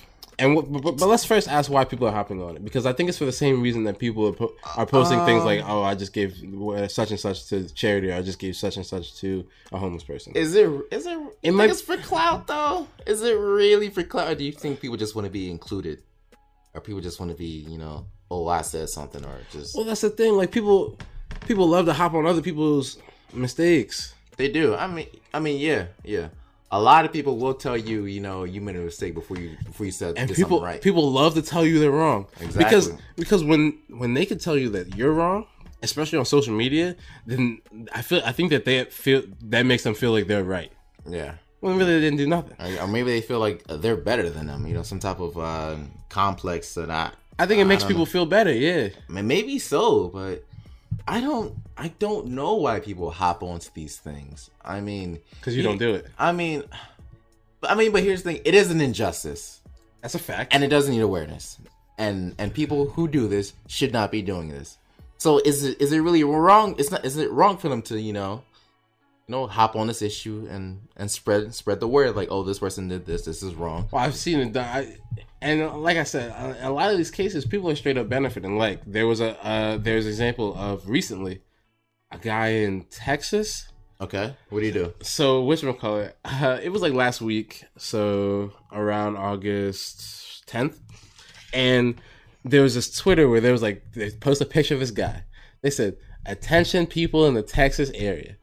And what, but, but let's first ask why people are hopping on it because I think it's for the same reason that people are, po- are posting things um, like, "Oh, I just gave uh, such and such to charity," or "I just gave such and such to a homeless person." Is it? Is it? It It might- it's for clout though. Is it really for clout, or do you think people just want to be included, or people just want to be, you know, oh, I said something, or just well, that's the thing. Like people, people love to hop on other people's mistakes. they do. I mean, I mean, yeah, yeah. A lot of people will tell you, you know, you made a mistake before you before you said and people something right. people love to tell you they're wrong Exactly. because because when when they can tell you that you're wrong especially on social media then i feel i think that they feel that makes them feel like they're right yeah. when really they didn't do nothing Or, or maybe they feel like they're better than them, you know, some type of uh, complex that I, i think it makes don't people feel better yeah I mean, maybe so, but I don't, I don't know why people hop onto these things. I mean, because you don't do it I mean, I mean, but here's the thing: it is an injustice, that's a fact and it doesn't need awareness. And and people who do this should not be doing this. So is it is it really wrong? It's not. Is it wrong for them to you know, you know, hop on this issue and and spread spread the word like, oh, this person did this. This is wrong. well, i've seen it done. I, And uh, like I said, a lot of these cases, people are straight up benefiting. Like there was a uh, there's an example of recently a guy in Texas. Okay, what do you do? So which one call it? Uh, it was like last week, so around August 10th, and there was this Twitter where there was like they post a picture of this guy. They said, "Attention, people in the Texas area,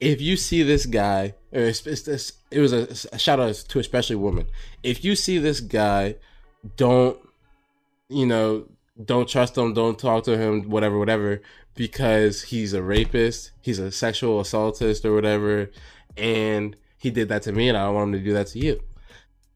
if you see this guy, or it's, it's this, it was a, a shout out to especially women. If you see this guy, don't, you know, don't trust him, don't talk to him, whatever, whatever, because he's a rapist, he's a sexual assaultist or whatever, and he did that to me, and I don't want him to do that to you.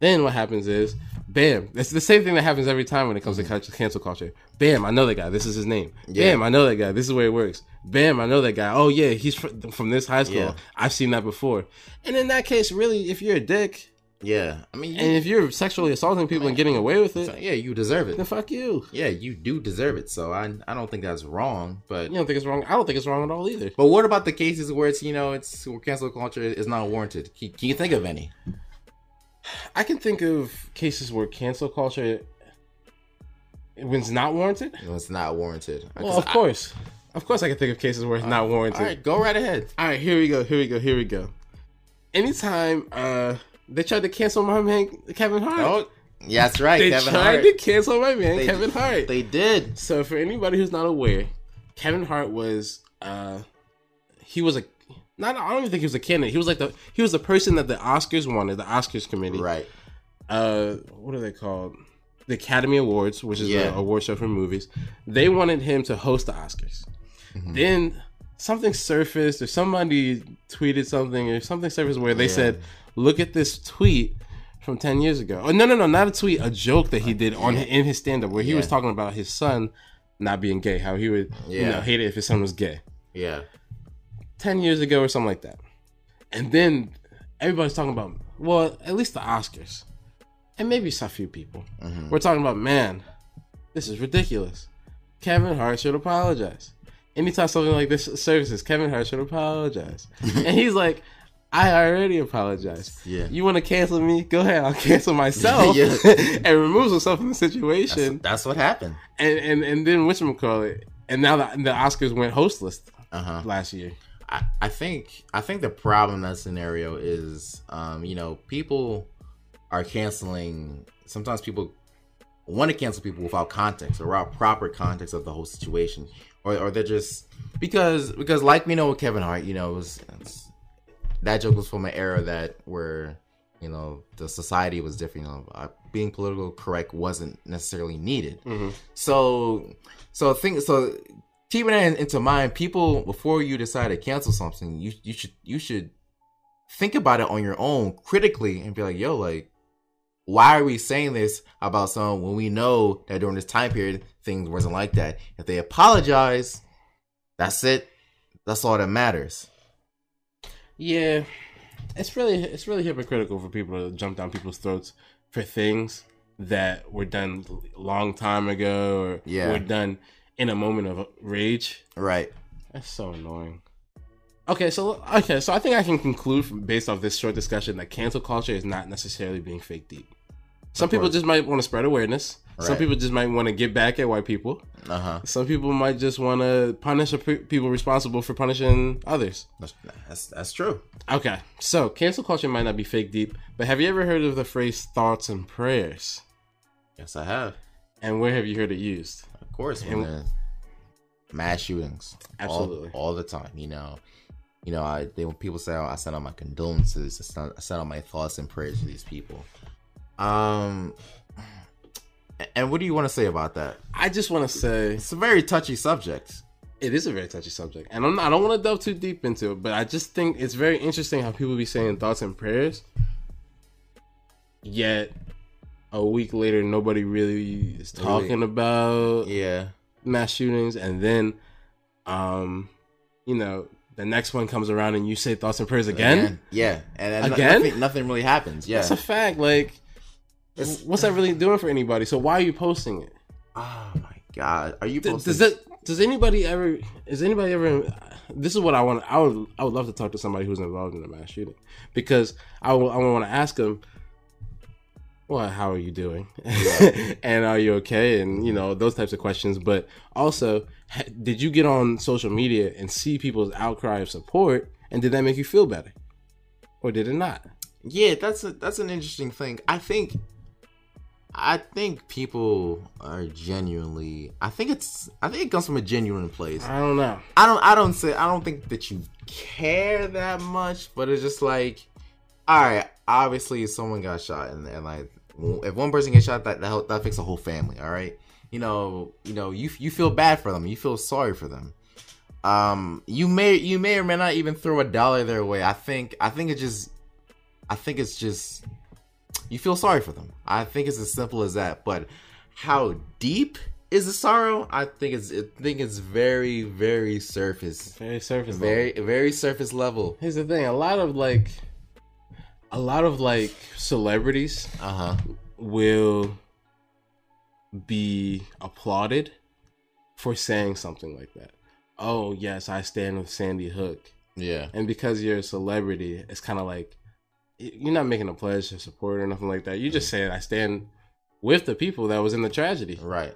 Then what happens is, bam, it's the same thing that happens every time when it comes to cancel culture. Bam, I know that guy. This is his name. Yeah. Bam, I know that guy. This is where it works. Bam, I know that guy. Oh yeah, he's from this high school. Yeah. I've seen that before. And in that case, really, if you're a dick Yeah, I mean, and if you're sexually assaulting people and getting away with it, yeah, you deserve it. then fuck you. Yeah, you do deserve it. So I, I don't think that's wrong. But You don't think it's wrong? I don't think it's wrong at all either. but what about the cases where it's you know it's where cancel culture is not warranted? Can, can you think of any? I can think of cases where cancel culture when it's not warranted. You know, it's not warranted. Well, of course, of course, I can think of cases where it's not warranted. All right, go right ahead. All right, here we go. Here we go. Here we go. Anytime uh they tried to cancel my man Kevin Hart. Oh, yeah, that's right. they Kevin tried Hart. to cancel my man They- Kevin Hart. They did. so for anybody who's not aware, Kevin Hart was uh he was a not I don't even think he was a candidate. He was like the he was the person that the Oscars wanted, the Oscars committee. Right. Uh what are they called? The Academy Awards, which is Yeah. the award show for movies. They wanted him to host the Oscars. Mm-hmm. Then something surfaced or somebody tweeted something or something surfaced where they Yeah. said, "Look at this tweet from 10 years ago." Oh no, no, no, not a tweet, a joke that he did on in his stand up where he was talking about his son not being gay, how he would you know hate it if his son was gay. Yeah. 10 years ago or something like that. And then everybody's talking about, well, at least the Oscars. And maybe a few people. Mm-hmm. We're talking about, man, this is ridiculous. Kevin Hart should apologize. Anytime something like this surfaces, Kevin Hart should apologize. and he's like, I already apologized. Yeah. You want to cancel me? Go ahead. I'll cancel myself. Yeah. and removes himself from the situation. That's what happened. and, and and then whatchamacallit, and now the, the Oscars went hostless Uh huh. last year. I, I think I think the problem in that scenario is um, you know, people are canceling sometimes people want to cancel people without context or without proper context of the whole situation. Or or they're just because because like we know with Kevin Hart, you know, it was it's- that joke was from an era that where you know the society was different. You know, uh, being political correct wasn't necessarily needed. So, so think so. Keeping that into mind, people before you decide to cancel something, you you should you should think about it on your own critically and be like, yo, like, why are we saying this about someone when we know that during this time period things wasn't like that? If they apologize, that's it. That's all that matters. Yeah, it's really it's really hypocritical for people to jump down people's throats for things that were done a long time ago or Yeah. were done in a moment of rage. Right. That's so annoying. Okay, so okay, so I think I can conclude from, based off this short discussion that cancel culture is not necessarily being fake deep. Some people just might want to spread awareness. Some people just might want to get back at white people. Uh huh. Some people might just want to punish people responsible for punishing others. That's, that's that's true. Okay, so cancel culture might not be fake deep, but have you ever heard of the phrase thoughts and prayers? Yes, I have. And where have you heard it used? Of course, the mass shootings, all- Absolutely. all, the time. You know, you know, I they, when people say oh, I send out my condolences, I send, I send out my thoughts and prayers to these people. Um, and what do you want to say about that? I just want to say It's a very touchy subject. it is a very touchy subject, and I'm not, I don't want to delve too deep into it, but I just think it's very interesting how people be saying thoughts and prayers, yet a week later nobody really is talking about Yeah, mass shootings, and then, um, you know, the next one comes around and you say thoughts and prayers again. yeah, and, and Again? nothing, nothing really happens. Yeah, That's a fact. Like, It's- what's that really doing for anybody? So why are you posting it? oh my god, are you? Th- Posting? Does that? Does anybody ever? Is anybody ever? This is what I want. I would. I would love to talk to somebody who's involved in a mass shooting because I. I want to ask them. well, how are you doing? and are you okay? And you know those types of questions. But also, ha- did you get on social media and see people's outcry of support, and did that make you feel better, or did it not? Yeah, that's a that's an interesting thing. I think I think people are genuinely I think it's I think it comes from a genuine place. I don't know. I don't I don't say I don't think that you care that much, but it's just like all right, obviously someone got shot and, and like if one person gets shot that that, that affects a whole family, all right? You know, you know, you you feel bad for them. You feel sorry for them. Um you may you may or may not even throw a dollar their way. I think I think it just I think it's just you feel sorry for them. I think it's as simple as that. But how deep is the sorrow? I think it's I think it's very very surface, Very surface. very level. very surface level. Here's the thing: a lot of like, a lot of like celebrities Uh huh. will be applauded for saying something like that. Oh yes, I stand with Sandy Hook. Yeah. and because you're a celebrity, it's kind of like you're not making a pledge to support or nothing like that. You just saying I stand with the people that was in the tragedy. Right.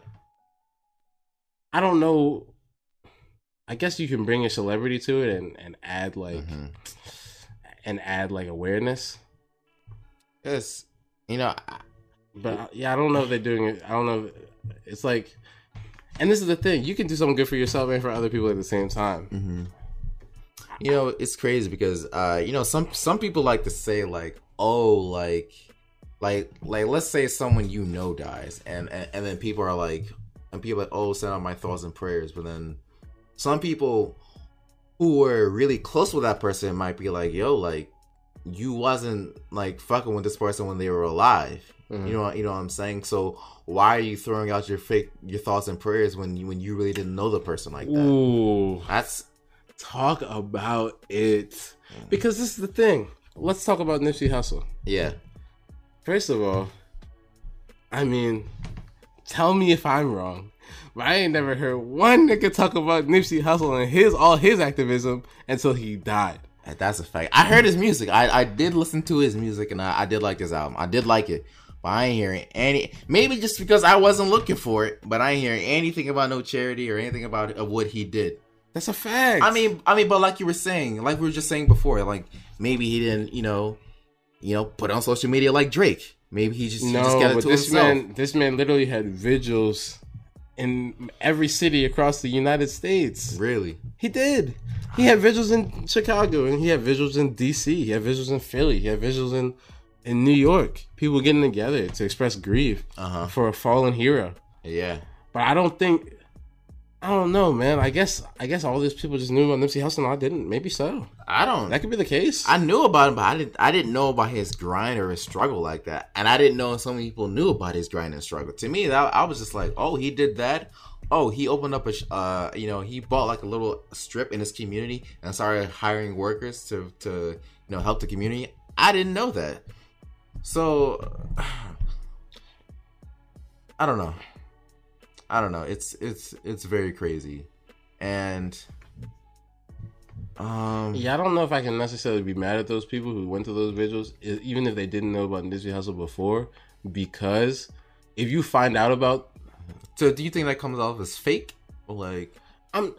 I don't know. I guess you can bring a celebrity to it and, and add like Mhm. and add like awareness. Yes. You know. I, But uh, yeah, I don't know if they're doing it. I don't know. If, it's like, and this is the thing: you can do something good for yourself and for other people at the same time. mhm. You know, it's crazy because uh, you know, some some people like to say like, oh, like, like, like, let's say someone you know dies, and and, and then people are like, and people are like, oh, send out my thoughts and prayers, but then some people who were really close with that person might be like, yo, like, you wasn't like fucking with this person when they were alive. Mhm. You know, you know what I'm saying. So why are you throwing out your fake your thoughts and prayers when you when you really didn't know the person like that? Ooh, That's talk about it. Mm. Because this is the thing. Let's talk about Nipsey Hussle. yeah. First of all, I mean, tell me if I'm wrong, but I ain't never heard one nigga talk about Nipsey Hussle and his all his activism until he died. That's a fact. I heard his music. I, I did listen to his music and I, I did like this album. I did like it. But I ain't hearing any maybe just because I wasn't looking for it, but I ain't hearing anything about no charity or anything about of what he did. That's a fact. I mean I mean, but like you were saying, like we were just saying before, like maybe he didn't, you know, you know, put on social media like Drake. Maybe he just, he just no, got it but to this himself. man, this man literally had vigils in every city across the United States. Really? He did. He had visuals in Chicago and he had visuals in DC. He had visuals in Philly. He had visuals in in New York. People getting together to express grief Uh-huh. for a fallen hero. Yeah. But I don't think I don't know, man. I guess I guess all these people just knew about Nipsey Hussle and I didn't. Maybe so. I don't That could be the case. I knew about him, but I didn't. I didn't know about his grind or his struggle like that, and I didn't know so many people knew about his grind and struggle. To me, that I was just like, oh, he did that. Oh, he opened up a, sh- uh, you know, he bought like a little strip in his community and started hiring workers to, to, you know, help the community. I didn't know that. So, I don't know. I don't know. It's it's it's very crazy, and um, Yeah, I don't know if I can necessarily be mad at those people who went to those vigils, even if they didn't know about Nipsey Hussle before, because if you find out about, So do you think that comes off as fake? Like I'm,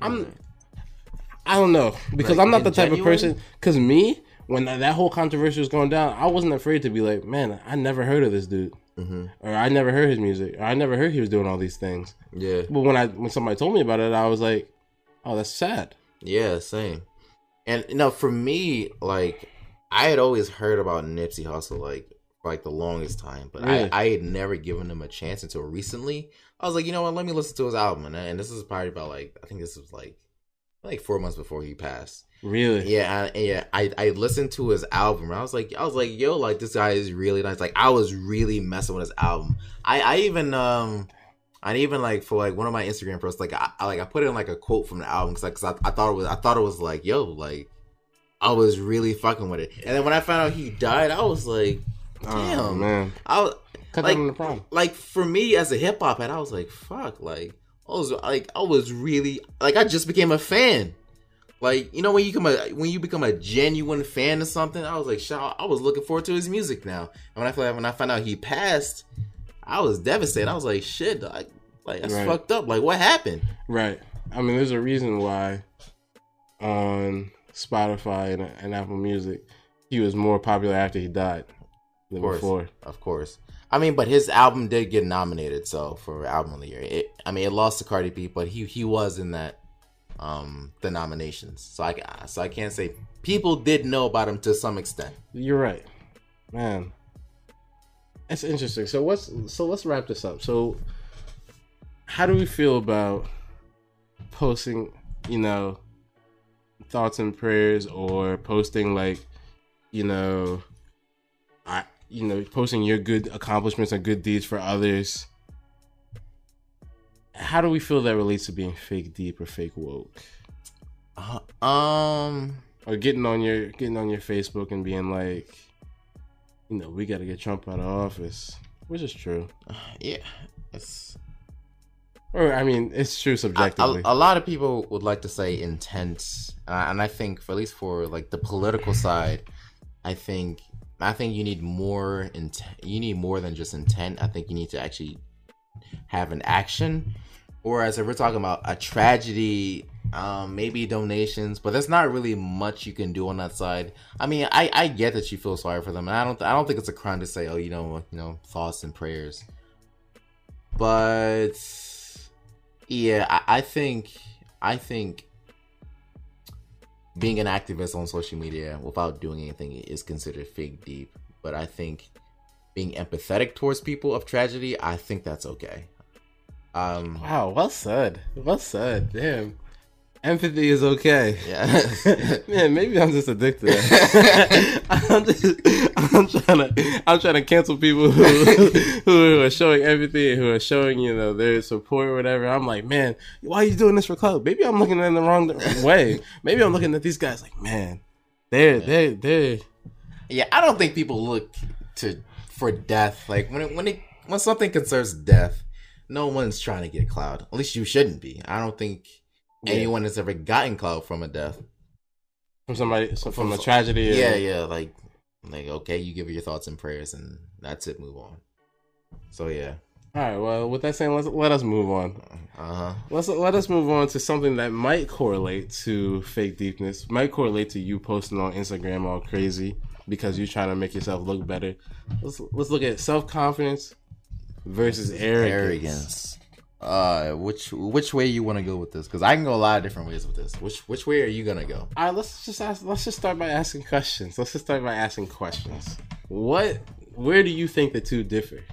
I'm, I don't know because Like, I'm not the type of person. Because me, when that whole controversy was going down, I wasn't afraid to be like, man, I never heard of this dude, Mm-hmm. or I never heard his music, or I never heard he was doing all these things. Yeah. But when I when somebody told me about it, I was like, oh, that's sad. Yeah, same. And you know, for me, like I had always heard about Nipsey Hussle like for like the longest time, but? I, I had never given him a chance until recently. I was like, you know what, let me listen to his album. And, and this is probably about like I think this was like like four months before he passed. Really? Yeah, I, yeah. I I listened to his album. And I was like, I was like, yo, like this guy is really nice. Like I was really messing with his album. I I even um. I even like for like one of my Instagram posts, like I, I like I put in like a quote from the album because like, 'cause I, I thought it was I thought it was like yo like I was really fucking with it, and then when I found out he died, I was like, damn, Oh man, I was like the problem. like for me as a hip hop head, I was like, fuck, like I was like I was really like I just became a fan. Like you know when you become a when you become a genuine fan of something, I was like, "Shaw." I was looking forward to his music now. And when I feel when I found out he passed, I was devastated. I was like, "Shit, like, like that's Right. fucked up. Like, what happened?" Right. I mean, there's a reason why on Spotify and, and Apple Music he was more popular after he died Of course, before. of course. I mean, but his album did get nominated, so for album of the year. It, I mean, it lost to Cardi B, but he he was in that um the nominations. So I so I can't say people did know about him to some extent. You're right, man. That's interesting. So what's so let's wrap this up. So how do we feel about posting, you know, thoughts and prayers or posting like, you know, you know, posting your good accomplishments and good deeds for others? How do we feel that relates to being fake deep or fake woke? Uh, um, or getting on your getting on your Facebook and being like, you know, we got to get Trump out of office, which is true. yeah, it's Or I mean, it's true a, subjectively. a lot of people would like to say intent, uh, and I think for at least for like the political side, I think I think you need more intent. You need more than just intent. I think you need to actually have an action. Whereas if we're talking about a tragedy, um, maybe donations, but there's not really much you can do on that side. I mean, I, I get that you feel sorry for them, and I don't I don't think it's a crime to say, oh, you know, you know, thoughts and prayers. But yeah, I, I think I think being an activist on social media without doing anything is considered fake deep. But I think being empathetic towards people of tragedy, I think that's okay. Um, wow, well said. Well said. Damn. Empathy is okay. yeah. Man, maybe I'm just addicted. I'm just, I'm trying to, I'm trying to cancel people who, who are showing empathy, who are showing, you know, their support or whatever. I'm like, man, why are you doing this for clout? Maybe I'm looking in the wrong way. Maybe I'm looking at these guys like, man, they're, they're, they're, yeah, I don't think people look to for death. Like when it, when it when something concerns death, no one's trying to get cloud. At least you shouldn't be. I don't think Yeah. anyone has ever gotten cloud from a death. from somebody, so from a tragedy. or- Yeah, yeah, like like okay, you give your thoughts and prayers, and that's it. Move on. So yeah, All right. Well, with that saying, let's let us move on. uh huh. Let's let us move on to something that might correlate to fake deepness. Might correlate to you posting on Instagram all crazy because you're trying to make yourself look better. Let's let's look at self confidence versus arrogance. Arrogance. Uh, which which way you want to go with this? Because I can go a lot of different ways with this. Which which way are you gonna go? All right. Let's just ask. Let's just start by asking questions. Let's just start by asking questions. What? Where do you think the two differ?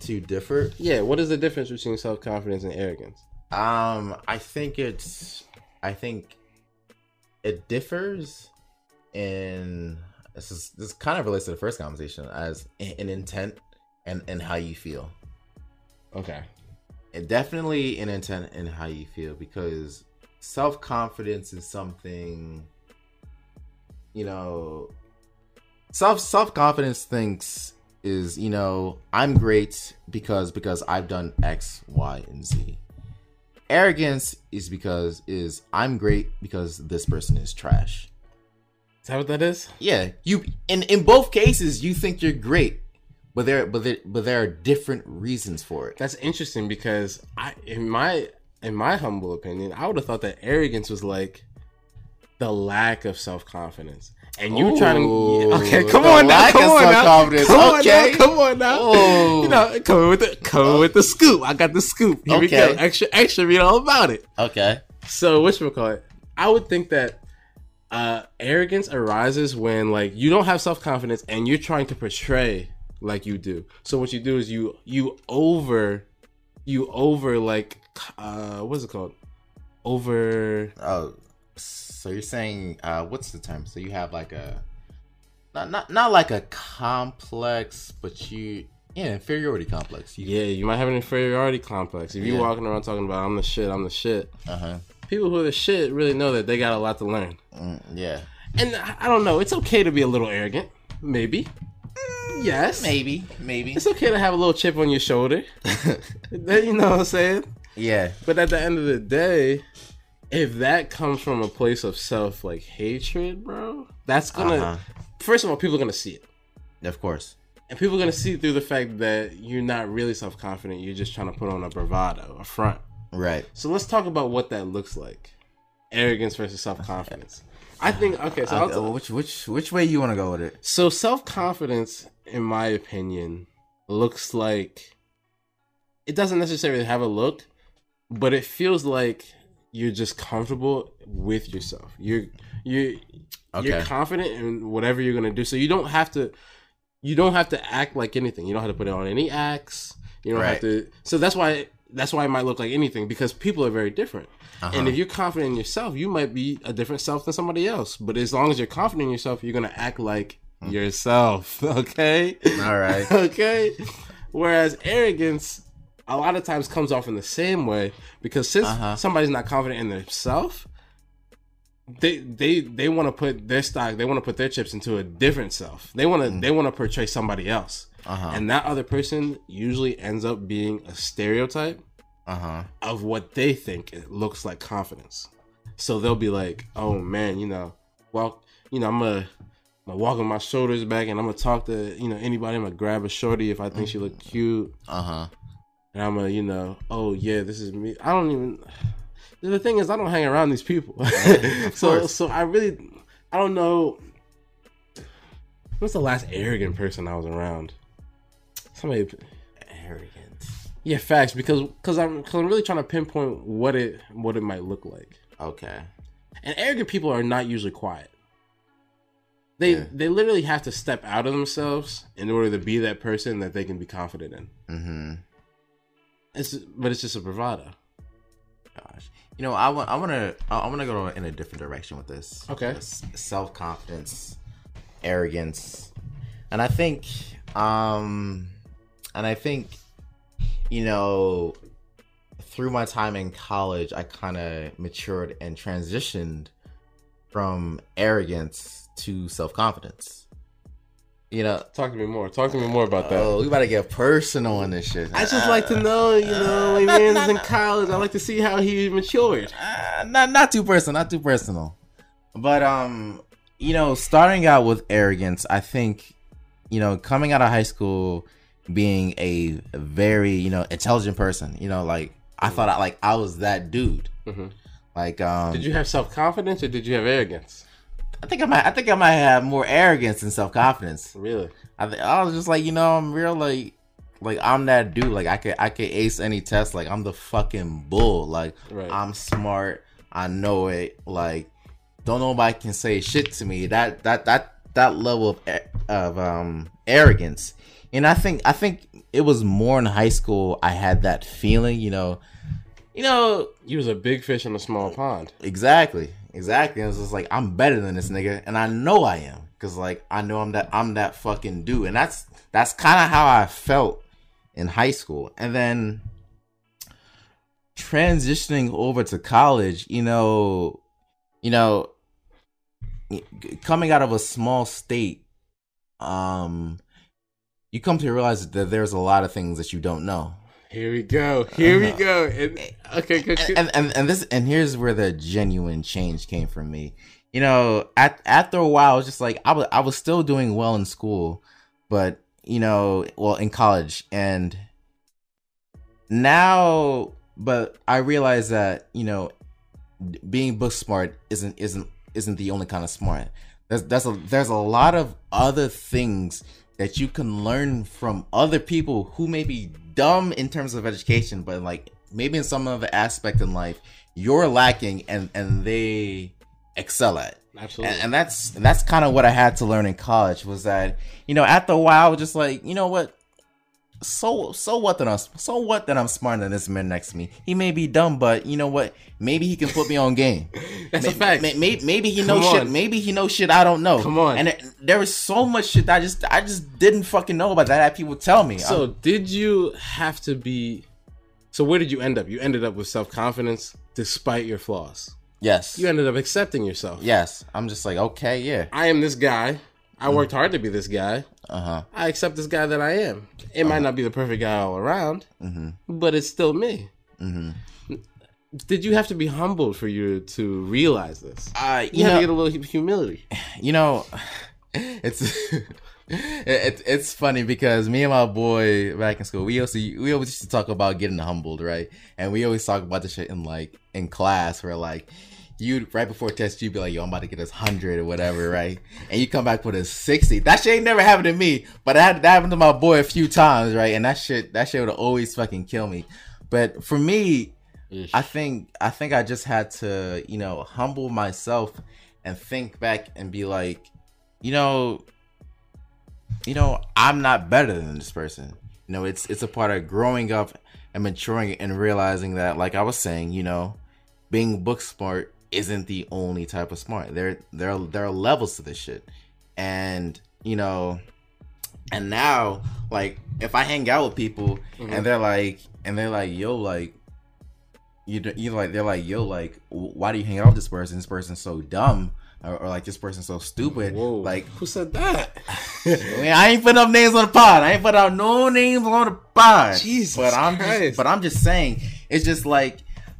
To differ? Yeah. What is the difference between self confidence and arrogance? Um, I think it's. I think it differs in. This is this kind of relates to the first conversation as an intent and and how you feel. Okay. And definitely an intent and how you feel because self confidence is something. You know, self self confidence thinks is you know I'm great because because I've done X, Y, and Z. Arrogance is because is I'm great because this person is trash. Is that what that is? Yeah, you in in both cases you think you're great, but there but there but there are different reasons for it. That's interesting because I, in my in my humble opinion, I would have thought that arrogance was like the lack of self confidence, and you trying to okay, come the on now, come on now, come Okay. on now, come on now. You know, coming with the coming with the scoop. I got the scoop. Here we go. Okay. Extra, extra. Read all about it. Okay. So which we call it? I would think that uh, arrogance arises when like you don't have self confidence and you're trying to portray like you do. So what you do is you you over you over like uh what's it called? Over Oh, so you're saying uh what's the term? So you have like a not not not like a complex, but you yeah inferiority complex. You, yeah, you might have an inferiority complex. If you're Yeah. walking around talking about I'm the shit, I'm the shit. Uh huh. People who are the shit really know that they got a lot to learn. Mm, yeah. And I I don't know, it's okay to be a little arrogant. Maybe. Yes. Maybe. Maybe. It's okay to have a little chip on your shoulder. you know what I'm saying? yeah. But at the end of the day, if that comes from a place of self like hatred, bro, that's gonna Uh-huh. first of all, people are gonna see it. Of course. And people are gonna see through the fact that you're not really self confident, you're just trying to put on a bravado, a front. Right. So let's talk about what that looks like. Arrogance versus self confidence. I think okay, so I'll which which which way you want to go with it? So self confidence, in my opinion, looks like it doesn't necessarily have a look, but it feels like you're just comfortable with yourself. You're you're you're confident in whatever you're gonna do. So you don't have to you don't have to act like anything. You don't have to put on any acts. You don't have to so that's why that's why it might look like anything because people are very different. Uh-huh. And if you're confident in yourself, you might be a different self than somebody else. But as long as you're confident in yourself, you're gonna act like Mm. yourself. Okay. All right. okay. Whereas arrogance a lot of times comes off in the same way because since Uh-huh. somebody's not confident in themselves, they they they want to put their stock, they want to put their chips into a different self. They want to they want to portray somebody else. Uh-huh. And that other person usually ends up being a stereotype Uh-huh. of what they think it looks like confidence. So they'll be like, "Oh man, you know, well, you know, I'm gonna, I'm gonna walk with my shoulders back, and I'm gonna talk to you know anybody. I'm gonna grab a shorty if I think she look cute, Uh-huh. and I'm gonna, you know, oh yeah, this is me. I don't even. The thing is, I don't hang around these people, so course. so I really, I don't know. What's the last arrogant person I was around? Somebody Arrogant. yeah, facts. Because because I'm because I'm really trying to pinpoint what it what it might look like. Okay. And arrogant people are not usually quiet. They Yeah. they literally have to step out of themselves in order to be that person that they can be confident in. Mm-hmm. It's but it's just a bravado. Gosh. You know, I want I want to I want to go in a different direction with this. Okay. Self confidence, arrogance, and I think, um, and I think, you know, through my time in college, I kind of matured and transitioned from arrogance to self confidence. You know, Talk to me more. Talk to me more about that. oh, we about to get personal on this shit. I just like to know, you know, when man's in college, I like to see how he matured. Uh, not not too personal, not too personal. But um, you know, starting out with arrogance, I think, you know, coming out of high school, being a very you know intelligent person, you know, like I thought I, like I was that dude. Mhm. Like um, Did you have self confidence or did you have arrogance? I think I might I think I might have more arrogance than self confidence. Really? I th- I was just like you know I'm real like like I'm that dude like I could I could ace any test like I'm the fucking bull like Right. I'm smart I know it like don't nobody can say shit to me that that that that level of of um arrogance and I think I think it was more in high school I had that feeling you know you know You was a big fish in a small pond. Exactly. Exactly. It was just like I'm better than this nigga, and I know I am, cause like I know I'm that I'm that fucking dude, and that's that's kind of how I felt in high school, and then transitioning over to college, you know, you know, coming out of a small state, um, you come to realize that there's a lot of things that you don't know. Here we go. Here we uh-huh. go. And, okay, and, and and this and here's where the genuine change came from me. You know, at, after a while, I was just like I was I was still doing well in school, but you know, well in college, and now, but I realized that you know, being book smart isn't isn't isn't the only kind of smart. There's there's a there's a lot of other things that you can learn from other people who may be dumb in terms of education, but like maybe in some other aspect in life you're lacking and and they excel at. Absolutely. And, and that's and that's kind of what I had to learn in college was that you know after a while just like you know what so so what that I'm so what that I'm smarter than this man next to me. He may be dumb, but you know what? Maybe he can put me on game. That's a fact. may- may- maybe he Come knows shit. Maybe he knows shit I don't know. Come on. And it, there was so much shit that I just I just didn't fucking know about that. I had people tell me. So I'm- did you have to be? So where did you end up? You ended up with self confidence despite your flaws. yes, You ended up accepting yourself. yes. I'm just like okay, yeah. I am this guy. I mm-hmm. worked hard to be this guy. Uh huh. I accept this guy that I am. It might not be the perfect guy all around, Mm-hmm. but it's still me. Mm-hmm. did you have to be humbled for you to realize this? Uh, You, you had know, to get a little humility. you know, it's it, it's funny because me and my boy back in school, we also we always used to talk about getting humbled, right? And we always talk about this shit in like in class where like you right before test you'd be like, yo, I'm about to get this hundred or whatever, right? And you come back with a sixty. That shit ain't never happened to me, but that, that happened to my boy a few times, right? And that shit that shit would always fucking kill me. But for me, I think I think I just had to, you know, humble myself and think back and be like, you know, you know, I'm not better than this person. You know, it's it's a part of growing up and maturing and realizing that, like I was saying, you know, being book smart isn't the only type of smart. There there are, there are levels to this shit, and you know, and now like if I hang out with people and mm-hmm. they're like and they're like, yo, like you you like they're like yo like why do you hang out with this person this person's so dumb or, or like this person's so stupid Whoa. like who said that? I, mean, I ain't putting up names on the pod I ain't put out no names on the pod Jesus but I'm Christ. just, but I'm just saying it's just like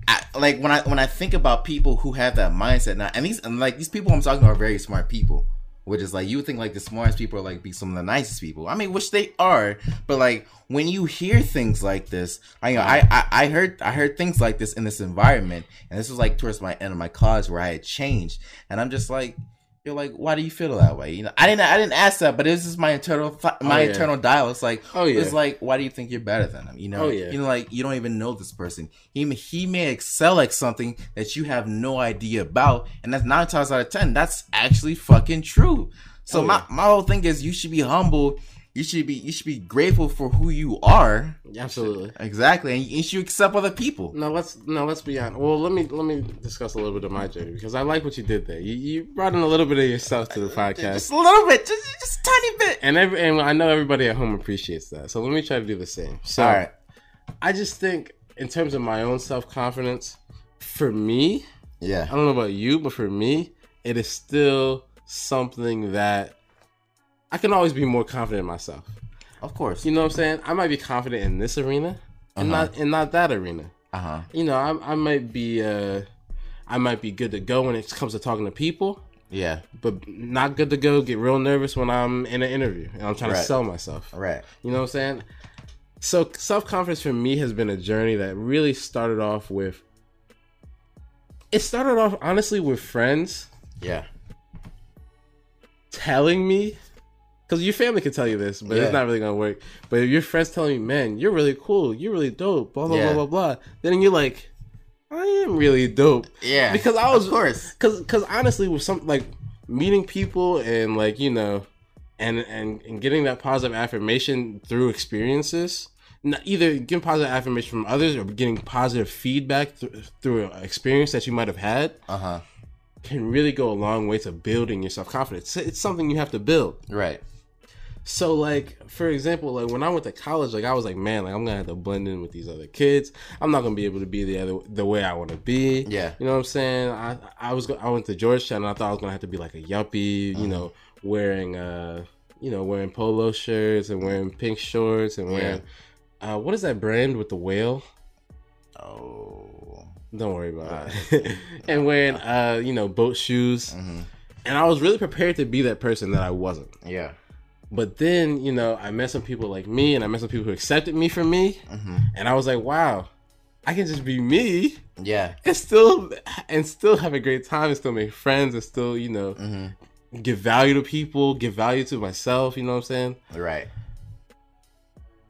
I, like when I when I think about people who have that mindset now and these and like these people I'm talking about are very smart people which is like you would think like the smartest people are like be some of the nicest people. I mean, which they are, but like when you hear things like this, I you know I, I I heard I heard things like this in this environment, and this was like towards my end of my college where I had changed, and I'm just like. You're like, why do you feel that way? You know, I didn't, I didn't ask that, but was just my internal, th- oh, my Oh, yeah. internal dialogue. It's like, Oh, yeah. it's like, why do you think you're better than him? You know, Oh, yeah. you know, like you don't even know this person. He, may- he may excel at something that you have no idea about, and that's nine times out of ten, that's actually fucking true. So Oh, my, yeah. my whole thing is you should be humble. You should be you should be grateful for who you are. Absolutely. Exactly, and you should accept other people. No, let's no, let's be honest. Well, let me let me discuss a little bit of my journey because I like what you did there. You, you brought in a little bit of yourself to the podcast, Just a little bit, just just a tiny bit. and every and I know everybody at home appreciates that. So let me try to do the same. So All right. I just think in terms of my own self confidence, for me, yeah. I don't know about you, but for me, it is still something that I can always be more confident in myself. Of course. You know what I'm saying? I might be confident in this arena and Uh-huh. not and not that arena. Uh huh. You know, I, I might be uh I might be good to go when it comes to talking to people, Yeah. but not good to go. Get real nervous when I'm in an interview and I'm trying Right. to sell myself. Right. You know what I'm saying? So self confidence for me has been a journey that really started off with. It started off honestly with friends Yeah. telling me, because your family can tell you this, but Yeah. it's not really gonna work. But if your friends telling me, "Man, you're really cool, you're really dope," blah blah Yeah. blah blah blah, then you're like, "I am really dope." Yeah. because I was Of course. because because honestly with some like meeting people and like you know and and and getting that positive affirmation through experiences either getting positive affirmation from others or getting positive feedback th- through an experience that you might have had Uh huh. can really go a long way to building your self-confidence it's something you have to build Right. So like for example like when i went to college like i was like man like i'm gonna have to blend in with these other kids. I'm not gonna be able to be the other the way i want to be. Yeah. you know what i'm saying? I i was i went to georgetown and i thought i was gonna have to be like a yuppie you know wearing uh you know wearing polo shirts and wearing pink shorts and wearing uh what is that brand with the whale? Oh. don't worry about it. and wearing uh you know boat shoes. Mm-hmm. and i was really prepared to be that person that i wasn't. Yeah. But then, you know, I met some people like me, and I met some people who accepted me for me, Mm-hmm. and I was like, wow, I can just be me Yeah. and still and still have a great time, and still make friends, and still, you know, Mm-hmm. give value to people, give value to myself. You know what I'm saying? Right.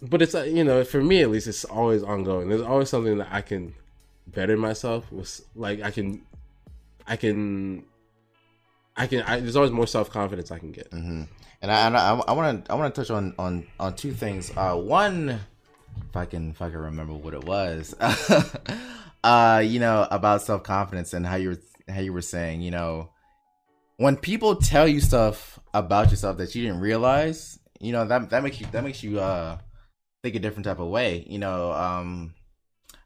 But it's uh, you know, for me at least, it's always ongoing. There's always something that I can better myself. With like I can, I can. I can. I, there's always more self confidence I can get. Mm-hmm. And I want to I want to touch on on on two things. Uh, one, if I can if I can remember what it was, uh, you know about self confidence and how you were how you were saying, you know, when people tell you stuff about yourself that you didn't realize, you know that that makes you that makes you uh think a different type of way. You know, um.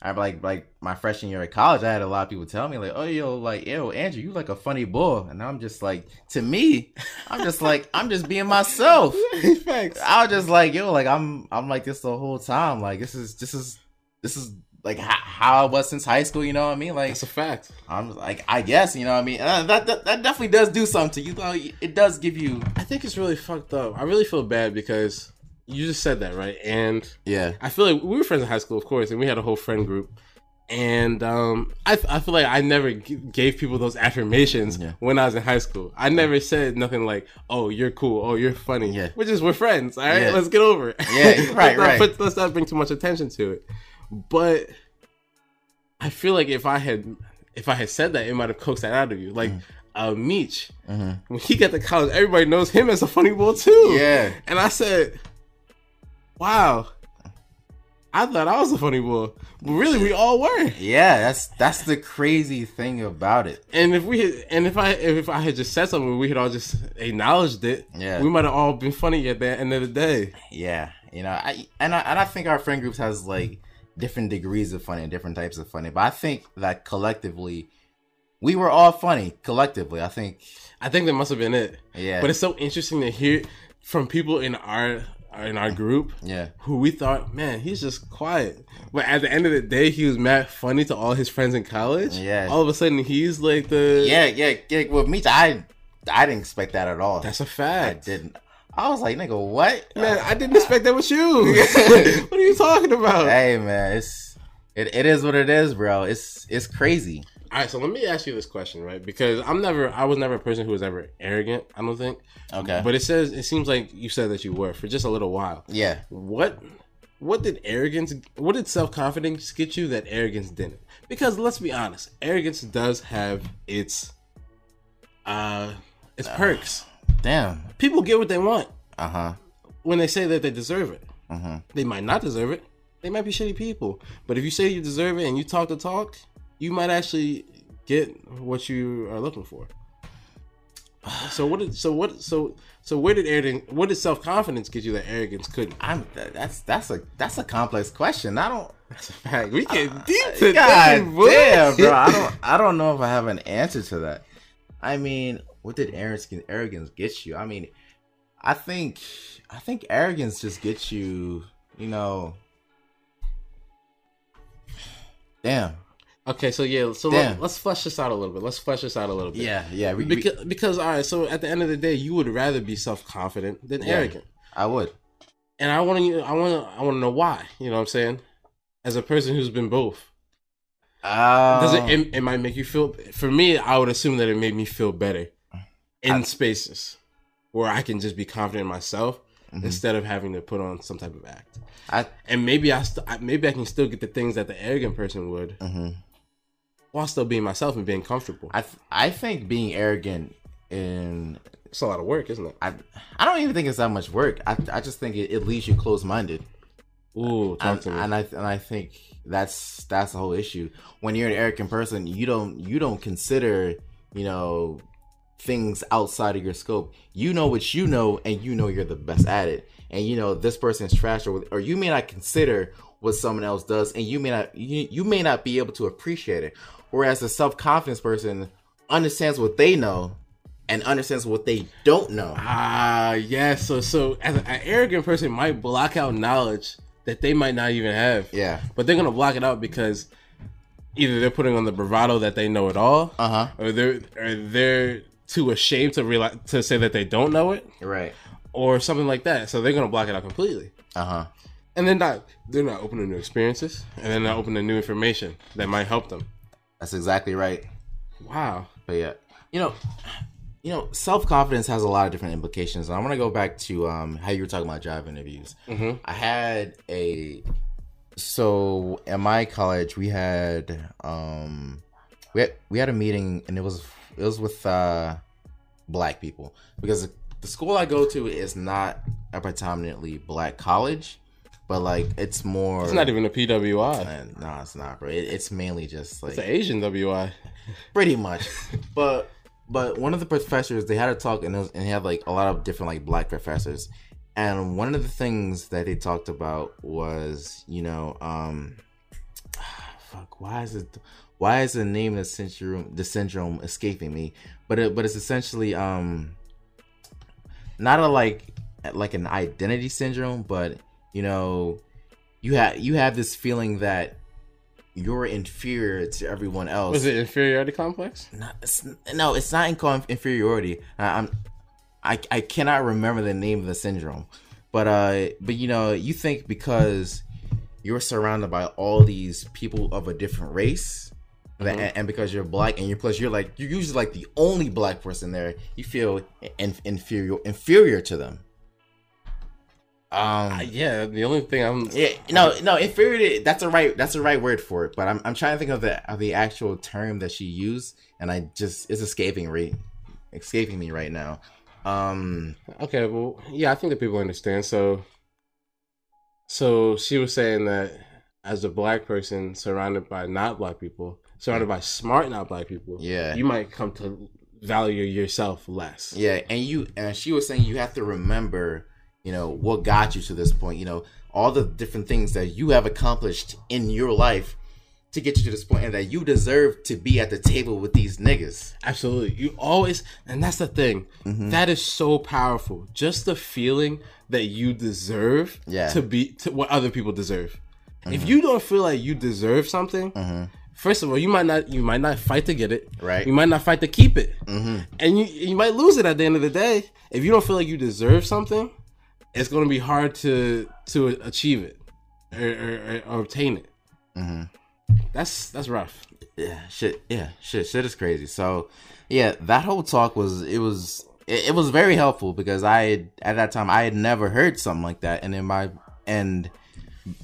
I like like my freshman year at college. I had a lot of people tell me like, "Oh, yo, like, yo, Andrew, you like a funny boy," and I'm just like, to me, I'm just like, I'm just being myself. Facts. I was just like, yo, like I'm, I'm like this the whole time. Like this is, this is, this is like how, how I was since high school. You know what I mean? Like That's a fact. I'm like I guess you know what I mean. Uh, that, that that definitely does do something to you. Though it does give you I think it's really fucked up. I really feel bad because you just said that, right? And yeah I feel like we were friends in high school, of course, and we had a whole friend group. And um, I, I feel like I never g- gave people those affirmations Yeah. when I was in high school. I never said nothing like, "Oh, you're cool," "Oh, you're funny." Yeah. we're just we're friends. All right, Yeah. let's get over it. Yeah, Let's right, not right. put- let's not bring too much attention to it. But I feel like if I had if I had said that, it might have coaxed that out of you. Like uh, Meech, when he got to college, everybody knows him as a funny boy too. Yeah. and I said, "Wow." I thought I was a funny boy, but really we all were. yeah. That's that's the crazy thing about it. And if we had, and if I if I had just said something, we had all just acknowledged it. Yeah. we might have all been funny at the end of the day. Yeah, you know, I and I and I think our friend groups has like different degrees of funny and different types of funny, but I think that collectively we were all funny collectively. I think I think that must have been it. Yeah. but it's so interesting to hear from people in our in our group. Yeah. who we thought, man, he's just quiet. But at the end of the day, he was mad funny to all his friends in college. Yeah. all of a sudden he's like the yeah, yeah, yeah. With me, I I didn't expect that at all. That's a fact. I didn't. I was like, nigga, what? Man, I didn't expect that with you. what are you talking about? hey, man, it's it, it is what it is, bro. It's it's crazy. All right, so let me ask you this question, right? Because I'm never, I was never a person who was ever arrogant. I don't think. Okay. But it says, it seems like you said that you were for just a little while. Yeah. What, what did arrogance, what did self confidence get you that arrogance didn't? Because let's be honest, arrogance does have its, uh, its perks. Damn. People get what they want Uh huh. when they say that they deserve it. Mm-hmm. They might not deserve it. They might be shitty people. But if you say you deserve it and you talk the talk, you might actually get what you are looking for. So what did so what so so where did arrogance what did self confidence get you that arrogance couldn't? I'm that's that's a that's a complex question. I don't. That's a fact. We get deep today, God damn, bro. I don't I don't know if I have an answer to that. I mean, what did arrogance arrogance get you? I mean, I think I think arrogance just gets you, you know. Damn. Okay, so yeah, so Damn. let, let's flesh this out a little bit. Let's flesh this out a little bit. Yeah, yeah. We, we- Because, because all right, so at the end of the day, you would rather be self confident than Yeah. arrogant. I would. and I want to, I want to, I want to know why. You know what I'm saying? As a person who's been both, Uh, does it, it? It might make you feel. For me, I would assume that it made me feel better in spaces where I can just be confident in myself instead of having to put on some type of act. I And maybe I, st- I maybe I can still get the things that the arrogant person would, mhm. While still being myself and being comfortable. I th- I think being arrogant in It's a lot of work, isn't it? I I don't even think it's that much work. I I just think it, it leaves you closed minded. Ooh, talk and, to me. and I and I think that's that's the whole issue. When you're an arrogant person, you don't you don't consider you know things outside of your scope. You know what you know, and you know you're the best at it. And you know this person is trash, or or you may not consider what someone else does, and you may not you, you may not be able to appreciate it. Whereas the self confidence person understands what they know and understands what they don't know. Ah, yes. So, so as an arrogant person might block out knowledge that they might not even have. Yeah. But they're gonna block it out because either they're putting on the bravado that they know it all, Uh huh. or they're or they're too ashamed to realize to say that they don't know it, Right. or something like that. So they're gonna block it out completely. Uh huh. And they're not they're not open to new experiences, and they're not open to new information that might help them. That's exactly right. Wow. But yeah, you know, you know, self confidence has a lot of different implications. And I want to go back to um how you were talking about job interviews. Mhm. I had a so at my college we had um we had, we had a meeting and it was it was with uh black people because the school I go to is not a predominantly black college, but like it's more. It's not even a PWI. No, it's not, bro. It, it's mainly just like It's an Asian WI. pretty much but but one of the professors they had a talk and, it was, and he had like a lot of different like black professors and one of the things that they talked about was you know um fuck why is it why is the name of the syndrome the syndrome escaping me but it but it's essentially um not a like like an identity syndrome but you know you have you have this feeling that you're inferior to everyone else. Was it inferiority complex? Not, it's, no, it's not in inferiority. I, I'm, I, I cannot remember the name of the syndrome, but uh, but you know, you think because you're surrounded by all these people of a different race, that, and, and because you're black, and you're plus you're like you're usually like the only black person there, you feel in, inferior inferior to them. Um, Uh, yeah, the only thing I'm yeah, no, no, inferior. That's the right. That's the right word for it. But I'm, I'm trying to think of the of the actual term that she used, and I just it's escaping right, escaping me right now. Um, Okay, well, yeah, I think that people understand. So, so she was saying that as a black person surrounded by not black people, surrounded by smart not black people, Yeah. you might come to value yourself less. yeah, and you and she was saying you have to remember, you know, what got you to this point. You know, all the different things that you have accomplished in your life to get you to this point, and that you deserve to be at the table with these niggas. Absolutely, you always, and that's the thing. Mm-hmm. That is so powerful. Just the feeling that you deserve Yeah. to be to what other people deserve. Mm-hmm. If you don't feel like you deserve something, first of all, you might not you might not fight to get it. Right. You might not fight to keep it, mm-hmm. and you you might lose it at the end of the day. If you don't feel like you deserve something, it's going to be hard to to achieve it or, or, or obtain it. Mm-hmm. That's that's rough. yeah shit yeah shit shit is crazy so yeah that whole talk was it was it, it was very helpful because i had, at that time i had never heard something like that and in my and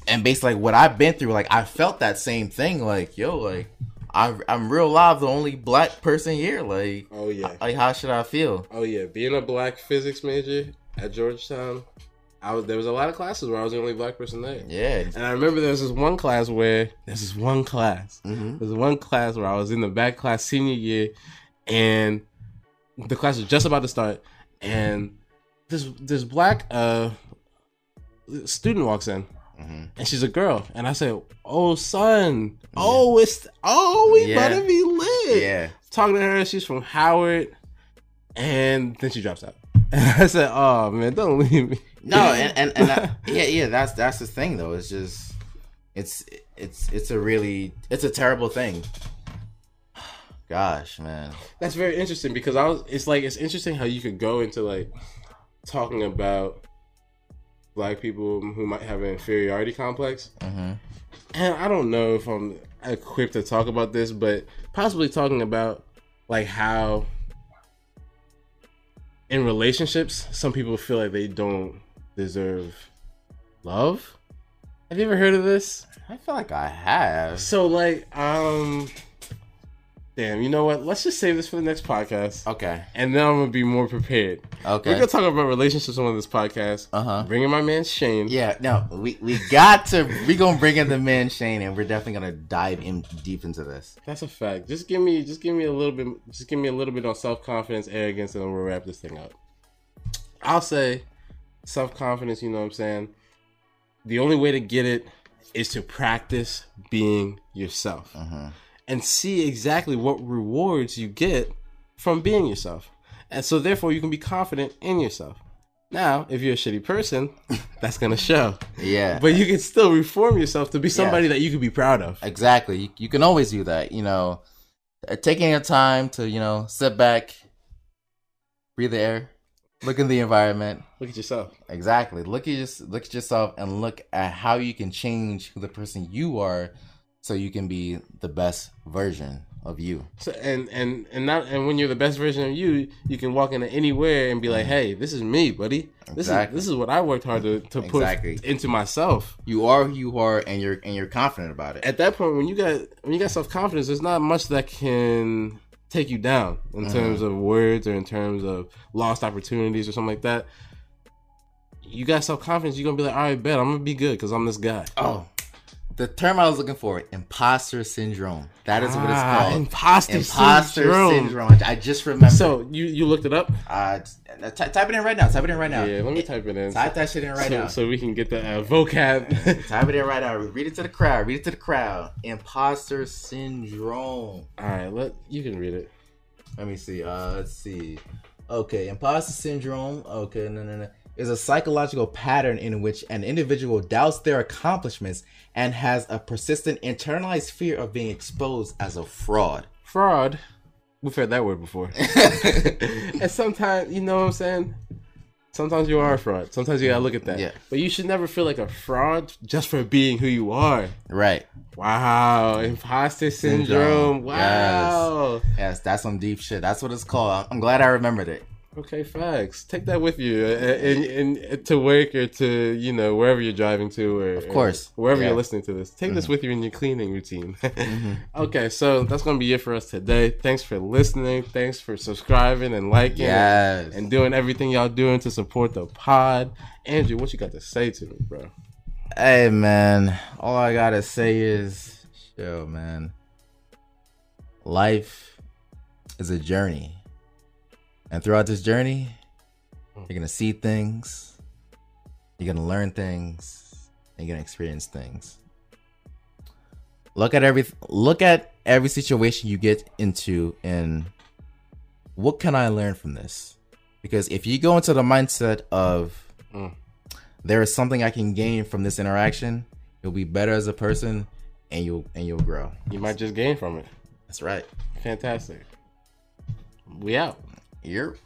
and based like what i've been through like i felt that same thing like yo like I, i'm real live the only black person here like Oh yeah. like how should i feel Oh yeah, being a black physics major at Georgetown, I was there was a lot of classes where I was the only black person there. yeah And I remember there was this one class where there's this one class. Mhm. There's one class where I was in the back class senior year, and the class was just about to start, and this this black uh student walks in. Mhm. And she's a girl, and I said, "Oh, son, oh, it's oh, we Yeah. better be lit." yeah talking to her. She's from Howard, and then she drops out. And I said, "Oh man, don't leave me." No and and, and I, yeah yeah that's that's the thing though. It's just it's it's it's a really it's a terrible thing. Gosh man. That's very interesting because I was. It's like it's interesting how you could go into like talking about black people who might have an inferiority complex, hmm and I don't know if I'm equipped to talk about this, but possibly talking about like how in relationships some people feel like they don't deserve love. Have you ever heard of this? I feel like I have. So like, um, damn, you know what? Let's just save this for the next podcast, Okay. and then I'm gonna be more prepared. Okay. We're gonna talk about relationships on this podcast. Uh huh. Bringing my man Shane. Yeah. No, we we got to. We gonna bring in the man Shane, and we're definitely gonna dive in deep into this. That's a fact. Just give me, just give me a little bit, just give me a little bit on self confidence, arrogance, and then we'll wrap this thing up. I'll say self confidence. You know what I'm saying? The only way to get it is to practice being yourself Uh-huh. and see exactly what rewards you get from being yourself. And so, therefore, you can be confident in yourself. Now, if you're a shitty person, that's gonna show. Yeah. But you can still reform yourself to be somebody that you can be proud of. Exactly. You, you can always do that. You know, taking your time to you know sit back, breathe the air, look in the environment. Look at yourself. Exactly. Look at your, look at yourself and look at how you can change who the person you are, so you can be the best version of you. So and and and not and when you're the best version of you, you can walk into anywhere and be like, mm. "Hey, this is me, buddy. This Exactly. is this is what I worked hard to to put Exactly. into myself." You are who you are, and you're and you're confident about it. At that point, when you got when you got self confidence, there's not much that can take you down in uh-huh. terms of words or in terms of lost opportunities or something like that. You got self confidence, you're gonna be like, "All right, bet I'm gonna be good because I'm this guy." Oh, the term I was looking for, imposter syndrome. That is what it's Ah, called. imposter imposter syndrome. syndrome. I just remember. So you you looked it up? uh, t- type it in right now. Type it in right now. Yeah, let me type it in. Type that shit in right so, now. so we can get the uh, vocab. Type it in right now. Read it to the crowd. Read it to the crowd. Imposter syndrome. All right, let you can read it. Let me see. Uh, let's see. Okay, imposter syndrome. Okay, no, no, no. Is a psychological pattern in which an individual doubts their accomplishments and has a persistent internalized fear of being exposed as a fraud. Fraud. We've heard that word before. and sometimes, you know what I'm saying? Sometimes you are a fraud. Sometimes you gotta look at that. Yeah. But you should never feel like a fraud just for being who you are. Right. Wow. Imposter syndrome. Syndrome. Wow. Yes, that's some deep shit. That's what it's called. I'm glad I remembered it. Okay, facts. Take that with you uh, uh, and, and, uh, to work or to you know wherever you're driving to, or Of course. or wherever Yeah. you're listening to this. Take this mm-hmm. with you in your cleaning routine. Mm-hmm. Okay, so that's gonna be it for us today. Thanks for listening. Thanks for subscribing and liking. Yes. and doing everything y'all doing to support the pod. Andrew, what you got to say to me, bro? Hey man, all I gotta say is, yo man, life is a journey, and throughout this journey, hmm. you're gonna see things, you're gonna learn things, and you're gonna experience things. Look at every look at every situation you get into, and what can I learn from this? Because if you go into the mindset of hmm. there is something I can gain from this interaction. You'll be better as a person, and you'll and you'll grow. You might just gain from it. That's right. Fantastic. We out. You're.